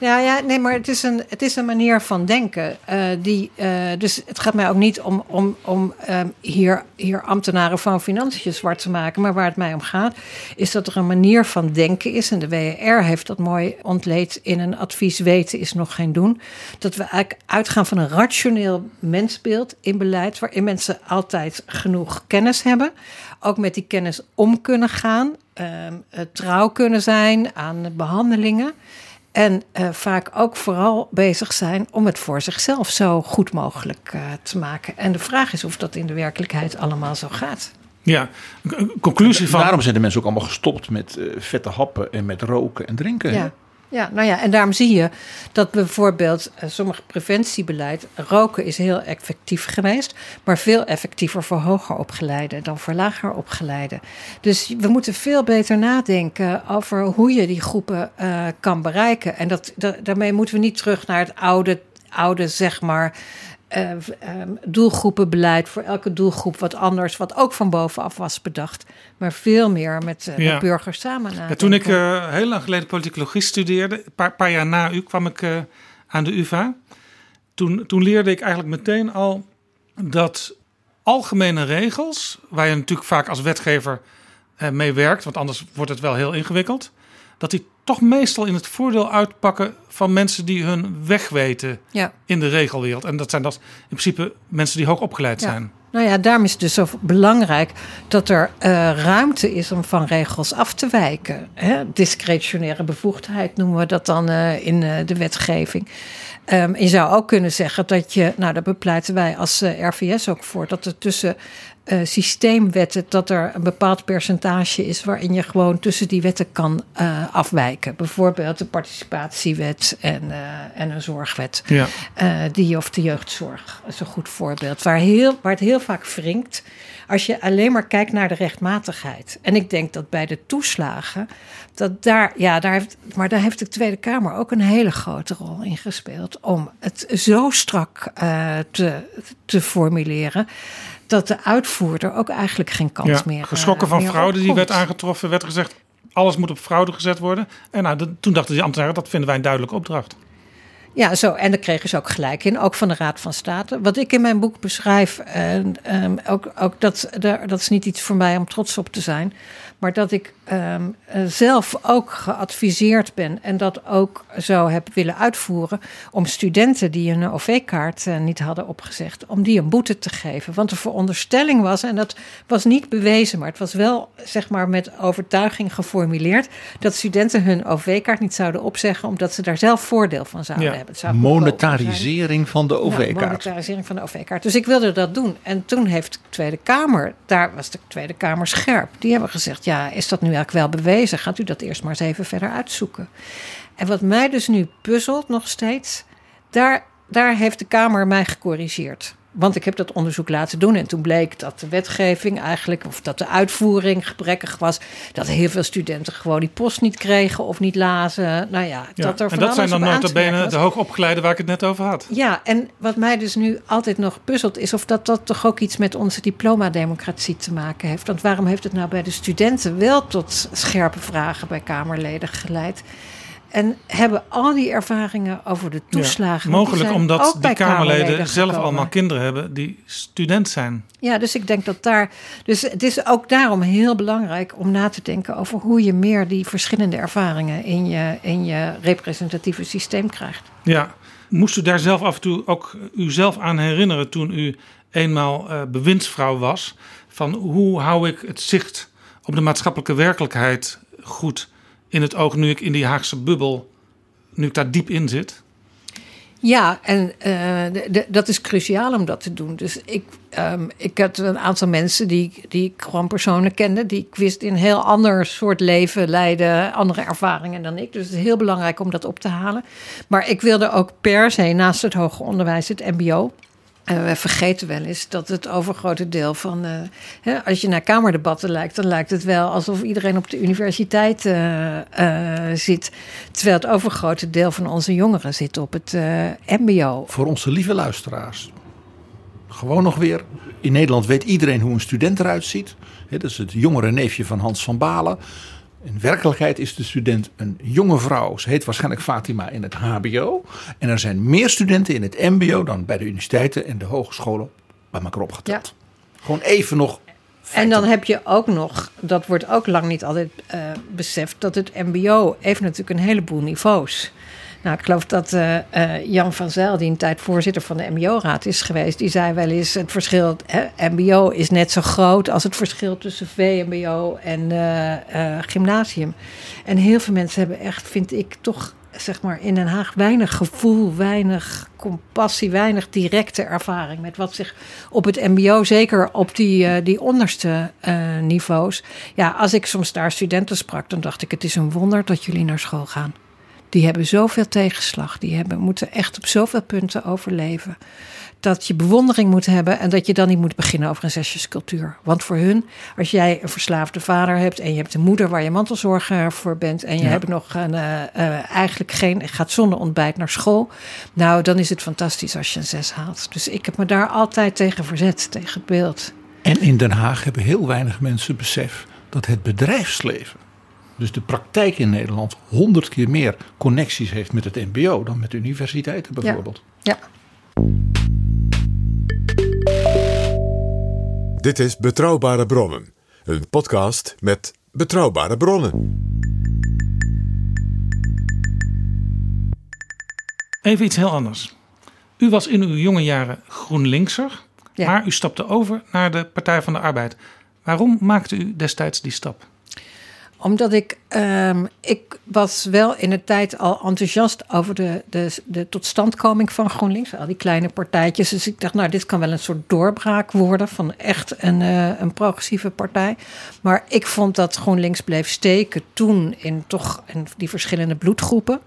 Ja, ja, nee, maar het is een, het is een manier van denken. eh, die, eh, dus het gaat mij ook niet om, om, om ehm, hier, hier ambtenaren van financiën zwart te maken. Maar waar het mij om gaat, is dat er een manier van denken is. En de WR heeft dat mooi ontleed in een advies weten is nog geen doen. Dat we eigenlijk uitgaan van een rationeel mensbeeld in beleid. Waarin mensen altijd genoeg kennis hebben. Ook met die kennis om kunnen gaan. ehm, eh, trouw kunnen zijn aan behandelingen. En eh, vaak ook vooral bezig zijn om het voor zichzelf zo goed mogelijk eh, te maken. En de vraag is of dat in de werkelijkheid allemaal zo gaat. Ja, conclusie van. Daarom zijn de mensen ook allemaal gestopt met eh, vette happen en met roken en drinken. hè? Ja. Ja, nou ja, en daarom zie je dat bijvoorbeeld eh, sommige preventiebeleid, roken is heel effectief geweest, maar veel effectiever voor hoger opgeleiden dan voor lager opgeleiden. Dus we moeten veel beter nadenken over hoe je die groepen eh, kan bereiken. En dat, da- daarmee moeten we niet terug naar het oude, oude zeg maar, eh, ehm, doelgroepenbeleid voor elke doelgroep wat anders, wat ook van bovenaf was bedacht, maar veel meer met, Ja. met burgers samen. Ja, toen ik eh, heel lang geleden politicologie studeerde, een paar, paar jaar na u, kwam ik aan de UvA. Toen, toen leerde ik eigenlijk meteen al dat algemene regels, waar je natuurlijk vaak als wetgever mee werkt, want anders wordt het wel heel ingewikkeld, dat die toch meestal in het voordeel uitpakken van mensen die hun weg weten ja. in de regelwereld. En dat zijn dat in principe mensen die hoog opgeleid Ja. zijn. Nou ja, daarom is het dus zo belangrijk dat er eh, ruimte is om van regels af te wijken. Hè? Discretionaire bevoegdheid noemen we dat dan eh, in eh, de wetgeving. Ehm, je zou ook kunnen zeggen dat je, nou daar bepleiten wij als RVS ook voor, dat er tussen eh, systeemwetten, dat er een bepaald percentage is waarin je gewoon tussen die wetten kan eh, afwijken. Bijvoorbeeld de participatiewet en, eh, en een zorgwet. Ja. Die of de jeugdzorg is een goed voorbeeld. Waar, heel, waar het heel vaak wringt als je alleen maar kijkt naar de rechtmatigheid. En ik denk dat bij de toeslagen, dat daar, ja, daar heeft, maar daar heeft de Tweede Kamer ook een hele grote rol in gespeeld. Om het zo strak te, te formuleren. Dat de uitvoerder ook eigenlijk geen kans Ja, meer. eh, geschrokken van meer fraude die werd aangetroffen, werd gezegd: alles moet op fraude gezet worden. En nou, de- toen dachten die ambtenaren: dat vinden wij een duidelijke opdracht. Ja, zo. En daar kregen ze ook gelijk in, ook van de Raad van State. Wat ik in mijn boek beschrijf, en, ehm, ook, ook dat, dat is niet iets voor mij om trots op te zijn. Maar dat ik ehm, eh, zelf ook geadviseerd ben en dat ook zo heb willen uitvoeren. om studenten die een OV-kaart eh, niet hadden opgezegd, om die een boete te geven. Want de veronderstelling was, en dat was niet bewezen, maar het was wel zeg maar met overtuiging geformuleerd. dat studenten hun OV-kaart niet zouden opzeggen, omdat ze daar zelf voordeel van zouden Ja. hebben. Het zou. Monetarisering van de OV-kaart. monetarisering van de OV-kaart. Dus ik wilde dat doen. En toen heeft de Tweede Kamer, daar was de Tweede Kamer scherp. Die hebben gezegd, ja, is dat nu eigenlijk wel bewezen? Gaat u dat eerst maar eens even verder uitzoeken. En wat mij dus nu puzzelt nog steeds, daar, daar heeft de Kamer mij gecorrigeerd. Want ik heb dat onderzoek laten doen en toen bleek dat de wetgeving eigenlijk, of dat de uitvoering gebrekkig was. Dat heel veel studenten gewoon die post niet kregen of niet lazen. Nou ja, Ja. dat er en dat zijn dan op aan te nota bene merken de was. hoogopgeleide waar ik het net over had. Ja, en wat mij dus nu altijd nog puzzelt is of dat, dat toch ook iets met onze diplomademocratie te maken heeft. Want waarom heeft het nou bij de studenten wel tot scherpe vragen bij Kamerleden geleid? En hebben al die ervaringen over de toeslagen. Ja, mogelijk omdat die Kamerleden zelf allemaal kinderen hebben die student zijn. Ja, dus ik denk dat daar. Dus het is ook daarom heel belangrijk om na te denken over hoe je meer die verschillende ervaringen in je, in je representatieve systeem krijgt. Ja, moest u daar zelf af en toe ook uzelf aan herinneren toen u eenmaal eh, bewindsvrouw was? Van hoe hou ik het zicht op de maatschappelijke werkelijkheid goed in het oog nu ik in die Haagse bubbel, nu ik daar diep in zit? Ja, en eh, dat is cruciaal om dat te doen. Dus ik, ehm, ik had een aantal mensen die, die ik gewoon persoonlijk kende, die ik wist in een heel ander soort leven leiden, andere ervaringen dan ik. Dus het is heel belangrijk om dat op te halen. Maar ik wilde ook per se naast het hoger onderwijs het MBO. En we vergeten wel eens dat het overgrote deel van. eh, hè, als je naar Kamerdebatten lijkt, dan lijkt het wel alsof iedereen op de universiteit eh, eh, zit. Terwijl het overgrote deel van onze jongeren zit op het MBO. Voor onze lieve luisteraars. Gewoon nog weer. In Nederland weet iedereen hoe een student eruit ziet. Dat is het jongere neefje van Hans van Balen. In werkelijkheid is de student een jonge vrouw. Ze heet waarschijnlijk Fatima in het HBO. En er zijn meer studenten in het MBO dan bij de universiteiten en de hogescholen bij elkaar opgeteld. Gewoon even nog. En dan heb je ook nog, dat wordt ook lang niet altijd eh, beseft, dat het MBO heeft natuurlijk een heleboel niveaus. Nou, ik geloof dat eh, eh, Jan van Zijl, die een tijd voorzitter van de MBO-raad is geweest, die zei wel eens: het verschil, hè, MBO is net zo groot als het verschil tussen VMBO en eh, gymnasium. En heel veel mensen hebben echt, vind ik, toch zeg maar in Den Haag weinig gevoel, weinig compassie, weinig directe ervaring met wat zich op het MBO, zeker op die, die onderste niveaus. Ja, als ik soms daar studenten sprak, dan dacht ik: het is een wonder dat jullie naar school gaan. Die hebben zoveel tegenslag, die hebben, moeten echt op zoveel punten overleven. Dat je bewondering moet hebben en dat je dan niet moet beginnen over een zesjescultuur. Want voor hun, als jij een verslaafde vader hebt en je hebt een moeder waar je mantelzorger voor bent en je Ja. hebt nog een, eh, eh, eigenlijk geen, gaat zonder ontbijt naar school. Nou, dan is het fantastisch als je een zes haalt. Dus ik heb me daar altijd tegen verzet, tegen het beeld. En in Den Haag hebben heel weinig mensen besef dat het bedrijfsleven, dus de praktijk in Nederland, honderd keer meer connecties heeft met het MBO dan met universiteiten bijvoorbeeld. Ja. Dit is Betrouwbare Bronnen, een podcast met betrouwbare bronnen. Even iets heel anders. U was in uw jonge jaren GroenLinkser, Ja. maar u stapte over naar de Partij van de Arbeid. Waarom maakte u destijds die stap? Omdat ik, ehm, ik was wel in de tijd al enthousiast over de, de, de totstandkoming van GroenLinks. Al die kleine partijtjes. Dus ik dacht, nou, dit kan wel een soort doorbraak worden van echt een, eh, een progressieve partij. Maar ik vond dat GroenLinks bleef steken toen in toch in die verschillende bloedgroepen.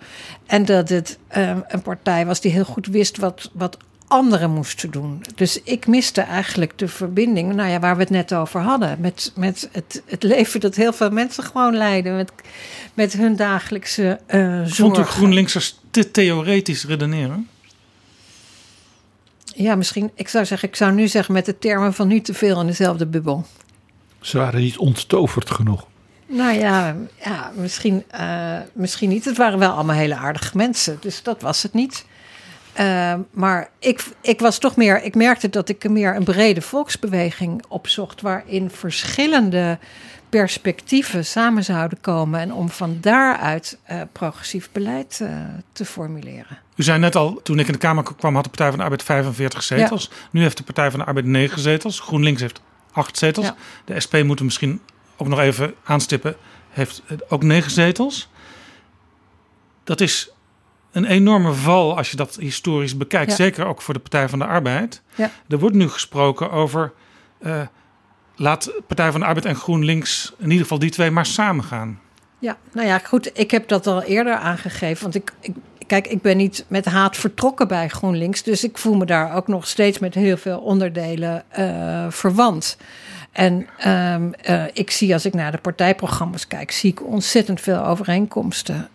En dat het ehm, een partij was die heel goed wist wat, wat anderen moesten doen. Dus ik miste eigenlijk de verbinding, nou ja, waar we het net over hadden. Met, met het, het leven dat heel veel mensen gewoon leiden. Met, met hun dagelijkse eh Vond u zorgen. GroenLinksers te theoretisch redeneren? Ja, misschien, ik zou zeggen, ik zou nu zeggen met de termen van nu te veel in dezelfde bubbel. Ze waren niet onttoverd genoeg. Nou ja, ja misschien, eh, misschien niet. Het waren wel allemaal hele aardige mensen, dus dat was het niet. Eh, maar ik, ik was toch meer, ik merkte dat ik meer een brede volksbeweging opzocht, waarin verschillende perspectieven samen zouden komen en om van daaruit eh, progressief beleid eh, te formuleren. U zei net al, toen ik in de Kamer kwam, had de Partij van de Arbeid 45 zetels. Nu heeft de Partij van de Arbeid 9 zetels. GroenLinks heeft 8 zetels. Ja. De SP moeten misschien ook nog even aanstippen. Heeft ook 9 zetels. Dat is een enorme val als je dat historisch bekijkt. Ja. Zeker ook voor de Partij van de Arbeid. Ja. Er wordt nu gesproken over... eh, laat Partij van de Arbeid en GroenLinks, in ieder geval die twee, maar samen gaan. Ja, nou ja, goed. Ik heb dat al eerder aangegeven. Want ik, ik, kijk, ik ben niet met haat vertrokken bij GroenLinks. Dus ik voel me daar ook nog steeds met heel veel onderdelen eh, verwant. En ehm, eh, ik zie als ik naar de partijprogramma's kijk, zie ik ontzettend veel overeenkomsten.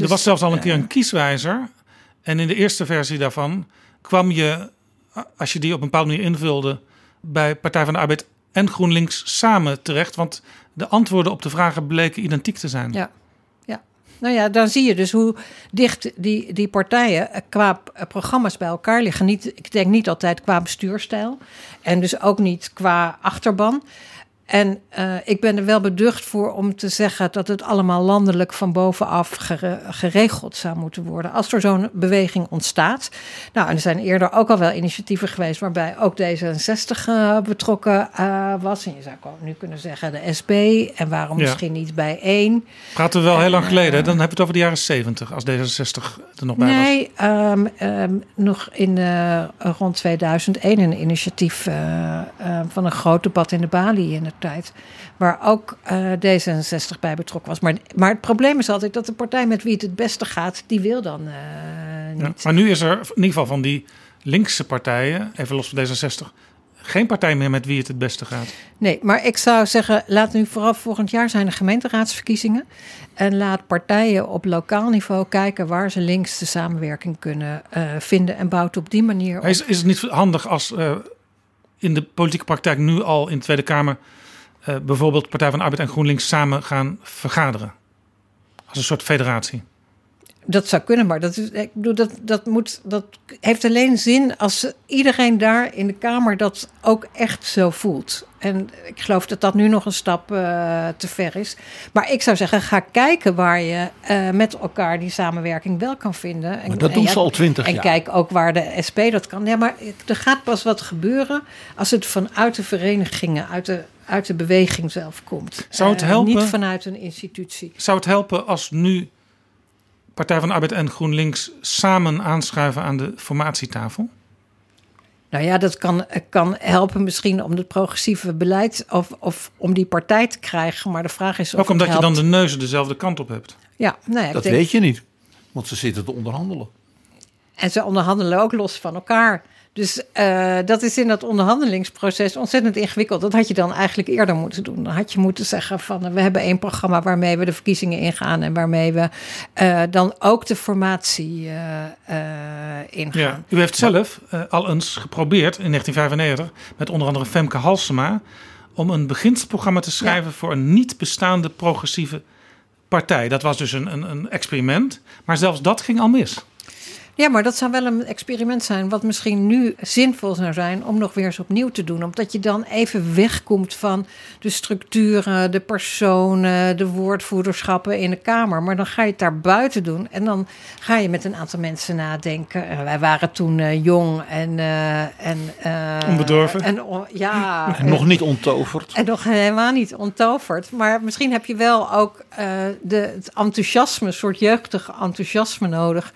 Dus, er was zelfs al een keer een kieswijzer. En in de eerste versie daarvan kwam je, als je die op een bepaalde manier invulde, bij Partij van de Arbeid en GroenLinks samen terecht. Want de antwoorden op de vragen bleken identiek te zijn. Ja. ja. Nou ja, dan zie je dus hoe dicht die, die partijen eh, qua eh, programma's bij elkaar liggen. Niet, ik denk niet altijd qua bestuurstijl. En dus ook niet qua achterban. En eh, ik ben er wel beducht voor om te zeggen dat het allemaal landelijk van bovenaf gere- geregeld zou moeten worden. Als er zo'n beweging ontstaat. Nou, en er zijn eerder ook al wel initiatieven geweest waarbij ook D66 eh, betrokken eh, was. En je zou ook nu kunnen zeggen de SP. En waarom Ja. misschien niet bij één. Praten we wel heel lang geleden. Dan hebben we het over de jaren 70, als D66 er nog bij was. Nee, ehm, ehm, nog in rond 2001 een initiatief van een groot debat in de Bali in de tijd. Waar ook eh, D66 bij betrokken was. Maar, maar het probleem is altijd dat de partij met wie het het beste gaat, die wil dan eh, Ja, niet. maar nu is er in ieder geval van die linkse partijen, even los van D66, geen partij meer met wie het het beste gaat. Nee, maar ik zou zeggen, laat nu vooral volgend jaar zijn de gemeenteraadsverkiezingen. En laat partijen op lokaal niveau kijken waar ze links de samenwerking kunnen eh, vinden. En bouwt op die manier op. Is, is het niet handig als in de politieke praktijk nu al in de Tweede Kamer eh, bijvoorbeeld Partij van de Arbeid en GroenLinks samen gaan vergaderen? Als een soort federatie. Dat zou kunnen, maar dat, is, ik bedoel, dat, dat, moet, dat heeft alleen zin als iedereen daar in de Kamer dat ook echt zo voelt. En ik geloof dat dat nu nog een stap eh, te ver is. Maar ik zou zeggen, ga kijken waar je eh, met elkaar die samenwerking wel kan vinden. En, Maar dat en doen ja, ze al twintig En jaar. kijk ook waar de SP dat kan. Ja, maar er gaat pas wat gebeuren als het vanuit de verenigingen, uit de, uit de beweging zelf komt. Zou het Eh, helpen? niet vanuit een institutie. Zou het helpen als nu Partij van de Arbeid en GroenLinks samen aanschuiven aan de formatietafel? Nou ja, dat kan, kan helpen misschien om het progressieve beleid of, of om die partij te krijgen. Maar de vraag is of Ook omdat het je dan de neuzen dezelfde kant op hebt. Ja, nou ja, Dat denk, weet je niet. Want ze zitten te onderhandelen. En ze onderhandelen ook los van elkaar. Dus eh, dat is in dat onderhandelingsproces ontzettend ingewikkeld. Dat had je dan eigenlijk eerder moeten doen. Dan had je moeten zeggen van eh, we hebben één programma waarmee we de verkiezingen ingaan en waarmee we eh, dan ook de formatie ingaan. Ja. U heeft zelf al eens geprobeerd in 1995 met onder andere Femke Halsema om een beginselprogramma te schrijven voor een niet bestaande progressieve partij. Dat was dus een, een, een experiment, maar zelfs dat ging al mis. Ja, maar dat zou wel een experiment zijn, wat misschien nu zinvol zou zijn om nog weer eens opnieuw te doen. Omdat je dan even wegkomt van de structuren, de personen, de woordvoederschappen in de Kamer. Maar dan ga je het daar buiten doen en dan ga je met een aantal mensen nadenken. En wij waren toen eh, jong en. eh, en eh, Onbedorven. En, ja, En nog niet onttoverd. en nog helemaal niet onttoverd. Maar misschien heb je wel ook eh, de, het enthousiasme, een soort jeugdig enthousiasme nodig.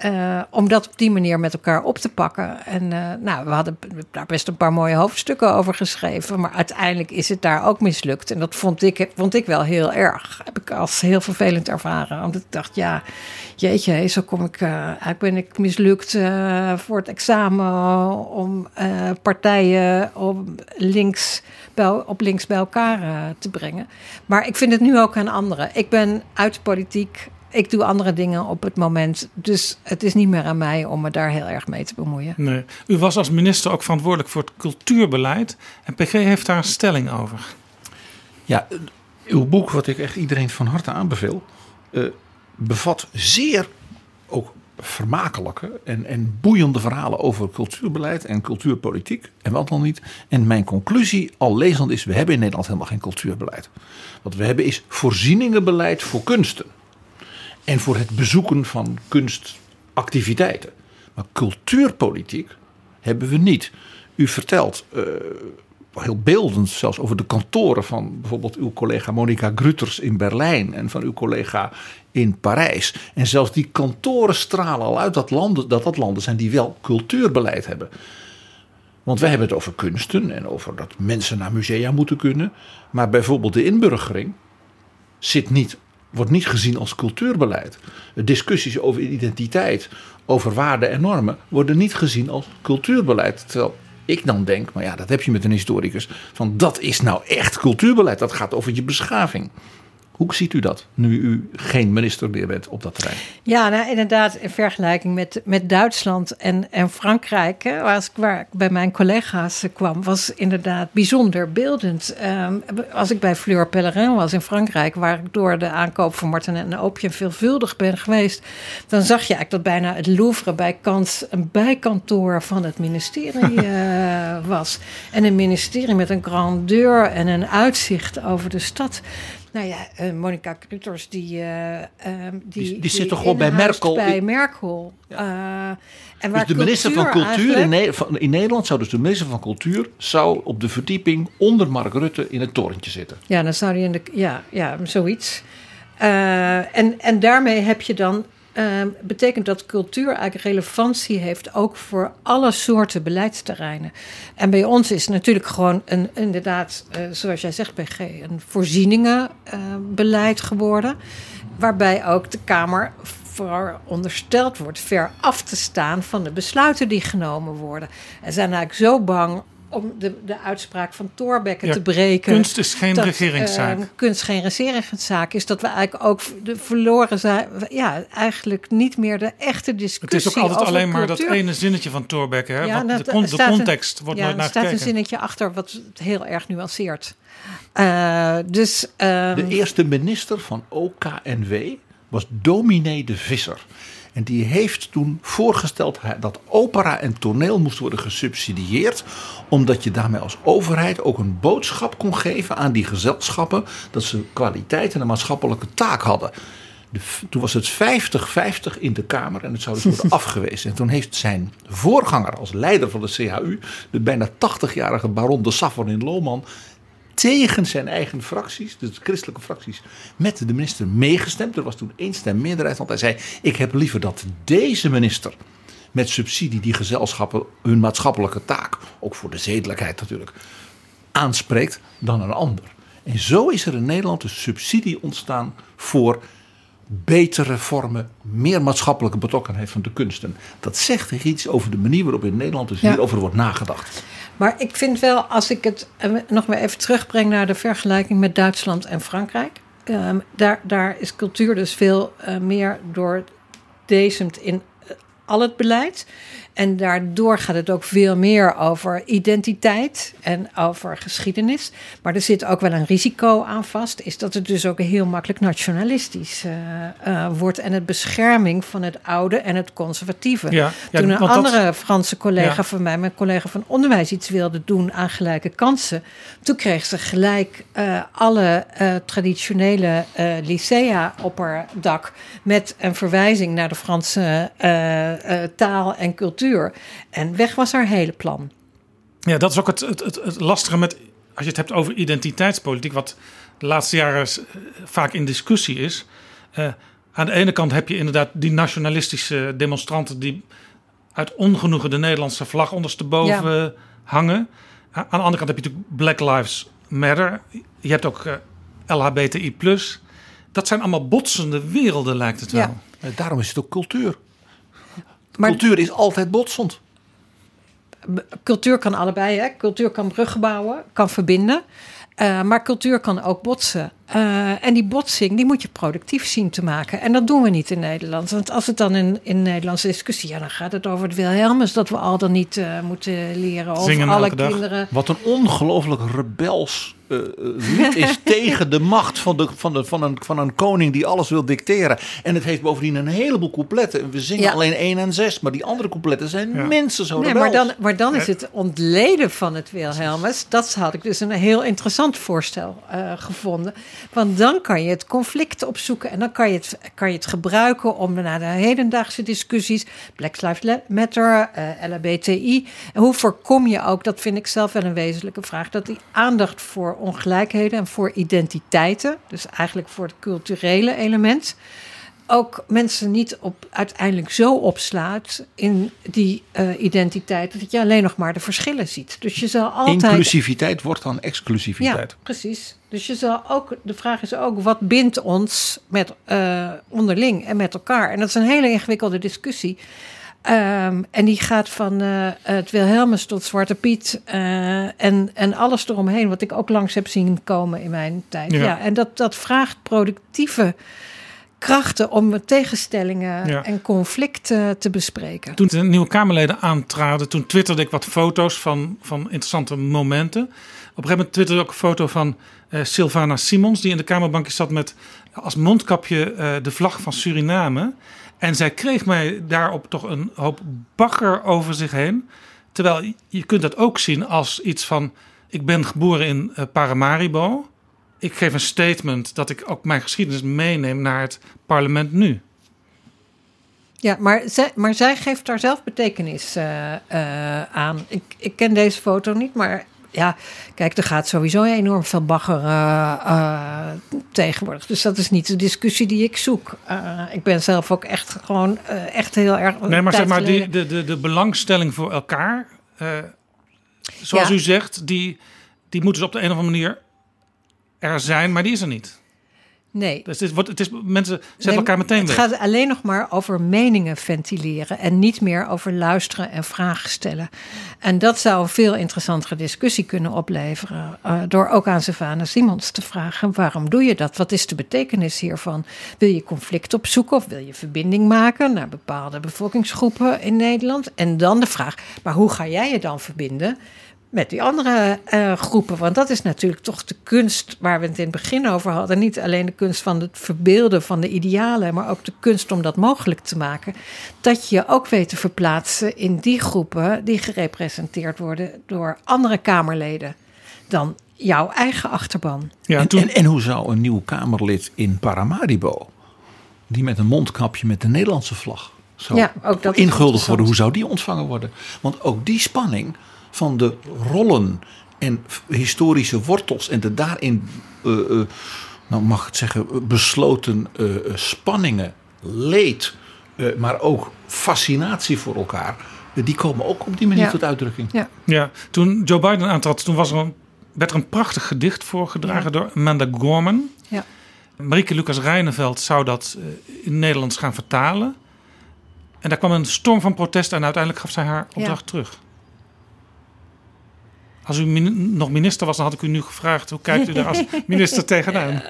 Eh, om dat op die manier met elkaar op te pakken. En eh, nou, we hadden daar best een paar mooie hoofdstukken over geschreven. Maar uiteindelijk is het daar ook mislukt. En dat vond ik, vond ik wel heel erg. Heb ik als heel vervelend ervaren. Want ik dacht, ja, jeetje, zo kom ik. eigenlijk ben ik mislukt voor het examen. Om partijen om links op links bij elkaar te brengen. Maar ik vind het nu ook aan anderen. Ik ben uit politiek. Ik doe andere dingen op het moment. Dus het is niet meer aan mij om me daar heel erg mee te bemoeien. Nee. U was als minister ook verantwoordelijk voor het cultuurbeleid en PG heeft daar een stelling over. Ja, uw boek, wat ik echt iedereen van harte aanbeveel, eh, bevat zeer ook vermakelijke en, en boeiende verhalen over cultuurbeleid en cultuurpolitiek. En wat dan niet. En mijn conclusie, al lezend is, we hebben in Nederland helemaal geen cultuurbeleid. Wat we hebben is voorzieningenbeleid voor kunsten. En voor het bezoeken van kunstactiviteiten. Maar cultuurpolitiek hebben we niet. U vertelt eh, heel beeldend zelfs over de kantoren van bijvoorbeeld uw collega Monica Gruters in Berlijn en van uw collega in Parijs. En zelfs die kantoren stralen al uit dat, landen, dat dat landen zijn die wel cultuurbeleid hebben. Want wij hebben het over kunsten en over dat mensen naar musea moeten kunnen. Maar bijvoorbeeld de inburgering zit niet, wordt niet gezien als cultuurbeleid. Discussies over identiteit, over waarden en normen worden niet gezien als cultuurbeleid. Terwijl ik dan denk, maar ja, dat heb je met een historicus, van dat is nou echt cultuurbeleid. Dat gaat over je beschaving. Hoe ziet u dat, nu u geen minister meer bent op dat terrein? Ja, nou, inderdaad, in vergelijking met, met Duitsland en, en Frankrijk, hè, waar, ik, waar ik bij mijn collega's kwam, was inderdaad bijzonder beeldend. Ehm, als ik bij Fleur Pellerin was in Frankrijk, waar ik door de aankoop van Martin en Opium veelvuldig ben geweest, dan zag je eigenlijk dat bijna het Louvre bij Kans een bijkantoor van het ministerie uh, was. En een ministerie met een grandeur en een uitzicht over de stad. Nou ja, uh, Monica Kruters, die, uh, um, die, die, die, zit toch gewoon bij Merkel? Bij Merkel. Ja. Uh, en waar dus de minister van Cultuur in, ne van, in, Nederland zou dus de minister van Cultuur zou op de verdieping onder Mark Rutte in het torentje zitten. Ja, dan zou hij in de ja, ja zoiets. en, en daarmee heb je dan uh, betekent dat cultuur eigenlijk relevantie heeft ook voor alle soorten beleidsterreinen. En bij ons is natuurlijk gewoon een, inderdaad, uh, zoals jij zegt, PG, een voorzieningenbeleid geworden. Waarbij ook de Kamer verondersteld wordt ver af te staan van de besluiten die genomen worden. En zijn eigenlijk zo bang om de, de uitspraak van Thorbecke ja, te breken. Kunst is geen dat, regeringszaak. Uh, kunst geen regeringszaak is dat we eigenlijk ook de verloren zijn. Ja, eigenlijk niet meer de echte discussie. Het is ook altijd alleen maar dat ene zinnetje van Thorbecke. Hè? Ja, wat, de, con, de context een, wordt ja, nooit naar Er staat gekeken. een zinnetje achter wat het heel erg nuanceert. Uh, dus, uh, de eerste minister van OKNW was dominee de Visser. En die heeft toen voorgesteld dat opera en toneel moest worden gesubsidieerd. Omdat je daarmee als overheid ook een boodschap kon geven aan die gezelschappen. Dat ze kwaliteit en een maatschappelijke taak hadden. De, toen was het 50-50 in de Kamer en het zou dus worden afgewezen. En toen heeft zijn voorganger als leider van de CHU, de bijna 80-jarige baron de Safon in Lohman, tegen zijn eigen fracties, dus de christelijke fracties, met de minister meegestemd. Er was toen één stem meerderheid, want hij zei: Ik heb liever dat deze minister met subsidie die gezelschappen hun maatschappelijke taak, ook voor de zedelijkheid natuurlijk, aanspreekt dan een ander. En zo is er in Nederland een subsidie ontstaan voor betere vormen, meer maatschappelijke betrokkenheid van de kunsten. Dat zegt iets over de manier waarop in Nederland dus Ja. hierover wordt nagedacht. Maar ik vind wel, als ik het eh, nog maar even terugbreng naar de vergelijking met Duitsland en Frankrijk. ehm, daar, daar is cultuur dus veel eh, meer doordezemd in eh, al het beleid. En daardoor gaat het ook veel meer over identiteit en over geschiedenis. Maar er zit ook wel een risico aan vast. Is dat het dus ook heel makkelijk nationalistisch eh, eh, wordt. En het bescherming van het oude en het conservatieve. Ja, ja, Toen een dat- andere Franse collega Ja. van mij, mijn collega van onderwijs, iets wilde doen aan gelijke kansen. Toen kreeg ze gelijk eh, alle traditionele lycea op haar dak. Met een verwijzing naar de Franse taal en cultuur. En weg was haar hele plan. Ja, dat is ook het, het, het, het lastige met, als je het hebt over identiteitspolitiek, wat de laatste jaren s- vaak in discussie is. Eh, aan de ene kant heb je inderdaad die nationalistische demonstranten die uit ongenoegen de Nederlandse vlag ondersteboven hangen. Aan de andere kant heb je natuurlijk Black Lives Matter. Je hebt ook eh, LHBTI+. Dat zijn allemaal botsende werelden, lijkt het wel. Ja. Eh, Daarom is het ook cultuur. Maar cultuur is altijd botsend. cultuur kan allebei. Hè? Cultuur kan bruggen bouwen, kan verbinden. Eh, maar cultuur kan ook botsen. Eh, en die botsing die moet je productief zien te maken. En dat doen we niet in Nederland. Want als het dan in, in Nederlandse discussie... Ja, dan gaat het over het Wilhelmus... dat we al dan niet eh, moeten leren. Of Zingen alle dag. kinderen... Wat een ongelooflijk rebels eh, eh, lied is tegen de macht van, de, van, de, van, een, van een koning die alles wil dicteren. En het heeft bovendien een heleboel coupletten. En We zingen Ja. alleen één en zes, maar die andere coupletten zijn Ja. mensen zo Nee, maar dan, maar dan is het ontleden van het Wilhelmus. Dat had ik dus een heel interessant voorstel eh, gevonden. Want dan kan je het conflict opzoeken en dan kan je het, kan je het gebruiken om naar de hedendaagse discussies, Black Lives Matter, eh LHBTI. En hoe voorkom je ook, dat vind ik zelf wel een wezenlijke vraag, dat die aandacht voor ongelijkheden en voor identiteiten, dus eigenlijk voor het culturele element, ook mensen niet op, uiteindelijk zo opslaat in die eh, identiteit dat je alleen nog maar de verschillen ziet. Dus je zal altijd. Inclusiviteit wordt dan Ja, exclusiviteit. precies. Dus je zal ook, de vraag is ook, wat bindt ons met, eh, onderling en met elkaar? En dat is een hele ingewikkelde discussie. Ehm, en die gaat van eh, het Wilhelmus tot Zwarte Piet en, en alles eromheen, wat ik ook langs heb zien komen in mijn tijd. Ja. Ja, en dat, dat vraagt productieve krachten om tegenstellingen Ja. en conflicten te bespreken. Toen de nieuwe Kamerleden aantraden, toen twitterde ik wat foto's van, van interessante momenten. Op een gegeven moment twitterde ik ook een foto van eh Sylvana Simons, die in de Kamerbankje zat met als mondkapje eh, de vlag van Suriname. En zij kreeg mij daarop toch een hoop bagger over zich heen. Terwijl je kunt dat ook zien als iets van: ik ben geboren in eh, Paramaribo. Ik geef een statement dat ik ook mijn geschiedenis meeneem naar het parlement nu. Ja, maar zij, maar zij geeft daar zelf betekenis eh, eh, aan. Ik, ik ken deze foto niet, maar ja, kijk, er gaat sowieso enorm veel bagger eh, tegenwoordig. Dus dat is niet de discussie die ik zoek. Ik ben zelf ook echt gewoon echt heel erg. Nee, maar zeg maar, die, de, de, de belangstelling voor elkaar, zoals Ja. u zegt, die, die moet dus op de een of andere manier er zijn, maar die is er niet. Nee. Dus het, wordt, het is, mensen zetten Nee, elkaar meteen het weg. gaat alleen nog maar over meningen ventileren en niet meer over luisteren en vragen stellen. En dat zou een veel interessantere discussie kunnen opleveren. eh, door ook aan Savannah Simons te vragen: waarom doe je dat? Wat is de betekenis hiervan? Wil je conflict opzoeken of wil je verbinding maken naar bepaalde bevolkingsgroepen in Nederland? En dan de vraag: maar hoe ga jij je dan verbinden? Met die andere eh, groepen. Want dat is natuurlijk toch de kunst waar we het in het begin over hadden. Niet alleen de kunst van het verbeelden van de idealen, maar ook de kunst om dat mogelijk te maken. Dat je je ook weet te verplaatsen in die groepen die gerepresenteerd worden door andere Kamerleden dan jouw eigen achterban. Ja, en, toen, en, en hoe zou een nieuw Kamerlid in Paramaribo, die met een mondkapje met de Nederlandse vlag zou Ja, ook dat is inguldigd worden, hoe zou die ontvangen worden? Want ook die spanning van de rollen en historische wortels en de daarin, eh, eh, nou mag ik het zeggen, besloten eh, spanningen, leed, eh, maar ook fascinatie voor elkaar, die komen ook op die manier Ja. tot uitdrukking. Ja. ja, toen Joe Biden aantrad, toen was er een, werd er een prachtig gedicht voorgedragen Ja. door Amanda Gorman. Ja. Marieke Lucas Rijneveld zou dat in Nederlands gaan vertalen. En daar kwam een storm van protest en uiteindelijk gaf zij haar opdracht terug. Als u min- nog minister was, dan had ik u nu gevraagd... hoe kijkt u daar als minister tegenaan?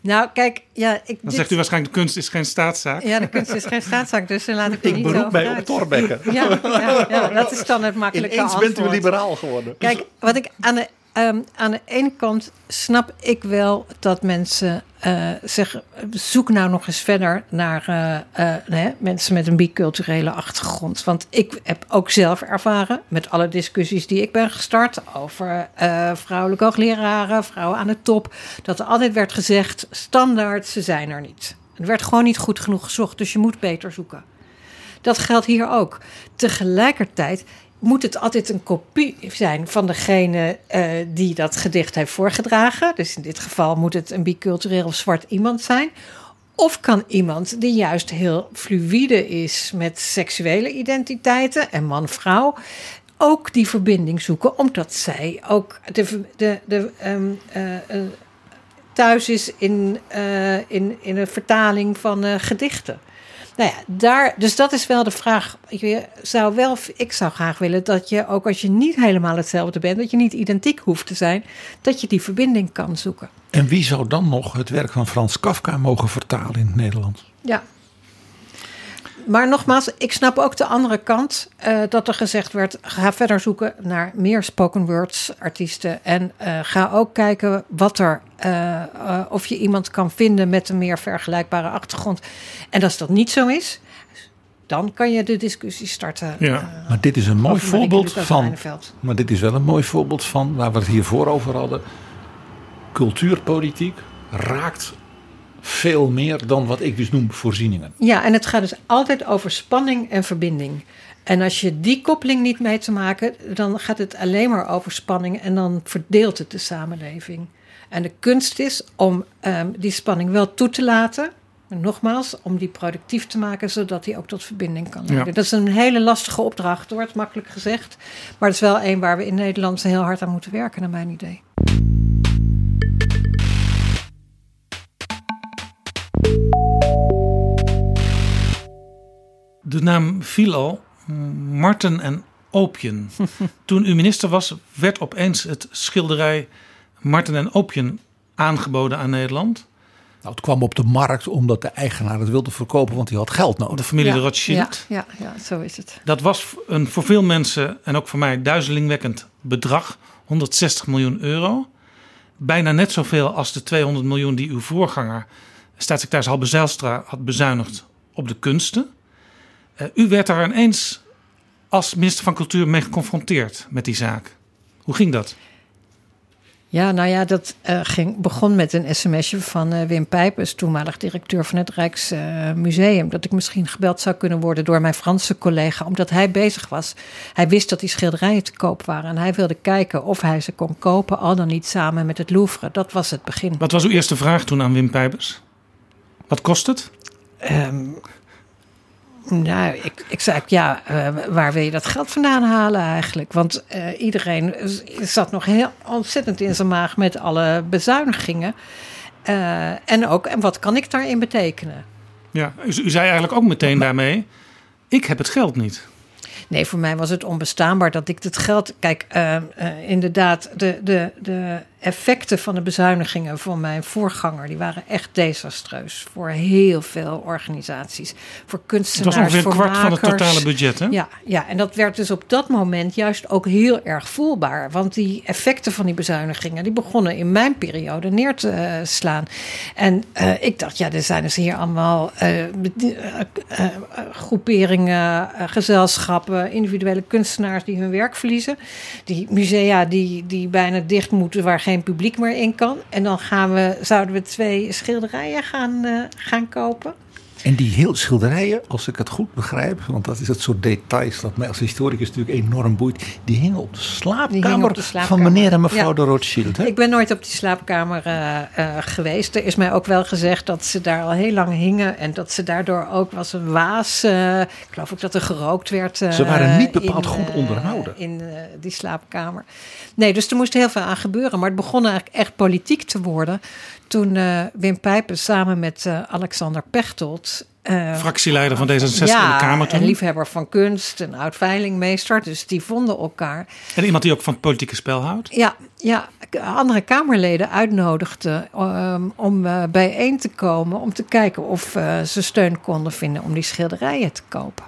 Nou, kijk, ja, ik. Dan dit- zegt u waarschijnlijk, de kunst is geen staatszaak. Ja, de kunst is geen staatszaak, dus daar laat ik Ik niet beroep over mij op uit. Thorbecke. Ja, ja, ja, dat is dan het makkelijke Ineens antwoord. bent u liberaal geworden. Kijk, wat ik aan de, ehm, aan de ene kant snap ik wel dat mensen eh, zeggen: zoek nou nog eens verder naar eh, eh, mensen met een biculturele achtergrond. Want ik heb ook zelf ervaren met alle discussies die ik ben gestart over vrouwelijke hoogleraren, vrouwen aan de top, dat er altijd werd gezegd: standaard, ze zijn er niet. Er werd gewoon niet goed genoeg gezocht, dus je moet beter zoeken. Dat geldt hier ook. Tegelijkertijd moet het altijd een kopie zijn van degene eh, die dat gedicht heeft voorgedragen. Dus in dit geval moet het een bicultureel of zwart iemand zijn. Of kan iemand die juist heel fluïde is met seksuele identiteiten en man-vrouw ook die verbinding zoeken, omdat zij ook de, de, de, ehm, eh, eh, thuis is in, in, in een vertaling van gedichten. Nou ja, daar, dus dat is wel de vraag. Je zou wel, ik zou graag willen dat je, ook als je niet helemaal hetzelfde bent, dat je niet identiek hoeft te zijn, dat je die verbinding kan zoeken. En wie zou dan nog het werk van Frans Kafka mogen vertalen in het Nederlands? Ja. Maar nogmaals, ik snap ook de andere kant. eh, dat er gezegd werd, ga verder zoeken naar meer spoken words artiesten. En eh, ga ook kijken wat er, eh, of je iemand kan vinden met een meer vergelijkbare achtergrond. En als dat niet zo is, dan kan je de discussie starten. Ja. Maar dit is een mooi voorbeeld van. Maar dit is wel een mooi voorbeeld van waar we het hiervoor over hadden. Cultuurpolitiek raakt veel meer dan wat ik dus noem voorzieningen. Ja, en het gaat dus altijd over spanning en verbinding. En als je die koppeling niet mee te maken, dan gaat het alleen maar over spanning en dan verdeelt het de samenleving. En de kunst is om ehm, die spanning wel toe te laten. En nogmaals, om die productief te maken, zodat die ook tot verbinding kan leiden. Ja. Dat is een hele lastige opdracht, wordt makkelijk gezegd. Maar het is wel een waar we in Nederland heel hard aan moeten werken, naar mijn idee. De naam viel al, Marten en Opien. Toen u minister was, werd opeens het schilderij Marten en Opien aangeboden aan Nederland. Nou, het kwam op de markt omdat de eigenaar het wilde verkopen, want hij had geld De nodig. familie de Rothschild. ja, ja, ja, zo is het. Dat was een voor veel mensen en ook voor mij duizelingwekkend bedrag. 160 miljoen euro. Bijna net zoveel als de 200 miljoen die uw voorganger, staatssecretaris Halbe Zijlstra, had bezuinigd op de kunsten. Eh, u werd daar ineens als minister van Cultuur mee geconfronteerd met die zaak. Hoe ging dat? Ja, nou ja, dat eh, ging, begon met een sms'je van eh, Wim Pijpers, toenmalig directeur van het Rijksmuseum. dat ik misschien gebeld zou kunnen worden door mijn Franse collega, omdat hij bezig was. Hij wist dat die schilderijen te koop waren en hij wilde kijken of hij ze kon kopen, al dan niet samen met het Louvre. Dat was het begin. Wat was uw eerste vraag toen aan Wim Pijpers? Wat kost het? Ehm, nou, ik, ik zei, ja, eh, waar wil je dat geld vandaan halen eigenlijk? Want eh, iedereen zat nog heel ontzettend in zijn maag met alle bezuinigingen. Eh, en ook, en wat kan ik daarin betekenen? Ja, u, u zei eigenlijk ook meteen daarmee: ik heb het geld niet. Nee, voor mij was het onbestaanbaar dat ik het geld. Kijk, eh, eh, inderdaad, de, de, de effecten van de bezuinigingen van mijn voorganger, die waren echt desastreus voor heel veel organisaties. Voor Het kunstenaars, was ongeveer een voor kwart van het totale budget, hè? Ja, ja, en dat werd dus op dat moment juist ook heel erg voelbaar. Want die effecten van die bezuinigingen, die begonnen in mijn periode neer te eh, slaan. En eh, ik dacht, ja, er zijn dus hier allemaal eh, groeperingen, gezelschappen, individuele kunstenaars die hun werk verliezen. Die musea die, die bijna dicht moeten, waar geen publiek meer in kan. En dan gaan we, zouden we twee schilderijen gaan, eh, gaan kopen. En die heel schilderijen, als ik het goed begrijp, want dat is het soort details dat mij als historicus natuurlijk enorm boeit, die hingen op de slaapkamer, op de slaapkamer. van meneer en mevrouw Ja. de Rothschild. Hè? Ik ben nooit op die slaapkamer eh, eh, geweest. Er is mij ook wel gezegd dat ze daar al heel lang hingen. En dat ze daardoor ook was een waas. eh, ik geloof ook dat er gerookt werd. Ze waren niet bepaald in, goed onderhouden. In die slaapkamer. Nee, dus er moest heel veel aan gebeuren. Maar het begon eigenlijk echt politiek te worden. Toen eh, Wim Pijpen samen met eh, Alexander Pechtold. eh, Fractieleider van D66 in de Kamer en toen. liefhebber van kunst, een oud veilingmeester. Dus die vonden elkaar. En iemand die ook van het politieke spel houdt. Ja, ja, andere Kamerleden uitnodigden ehm, om bijeen te komen om te kijken of ze steun konden vinden om die schilderijen te kopen.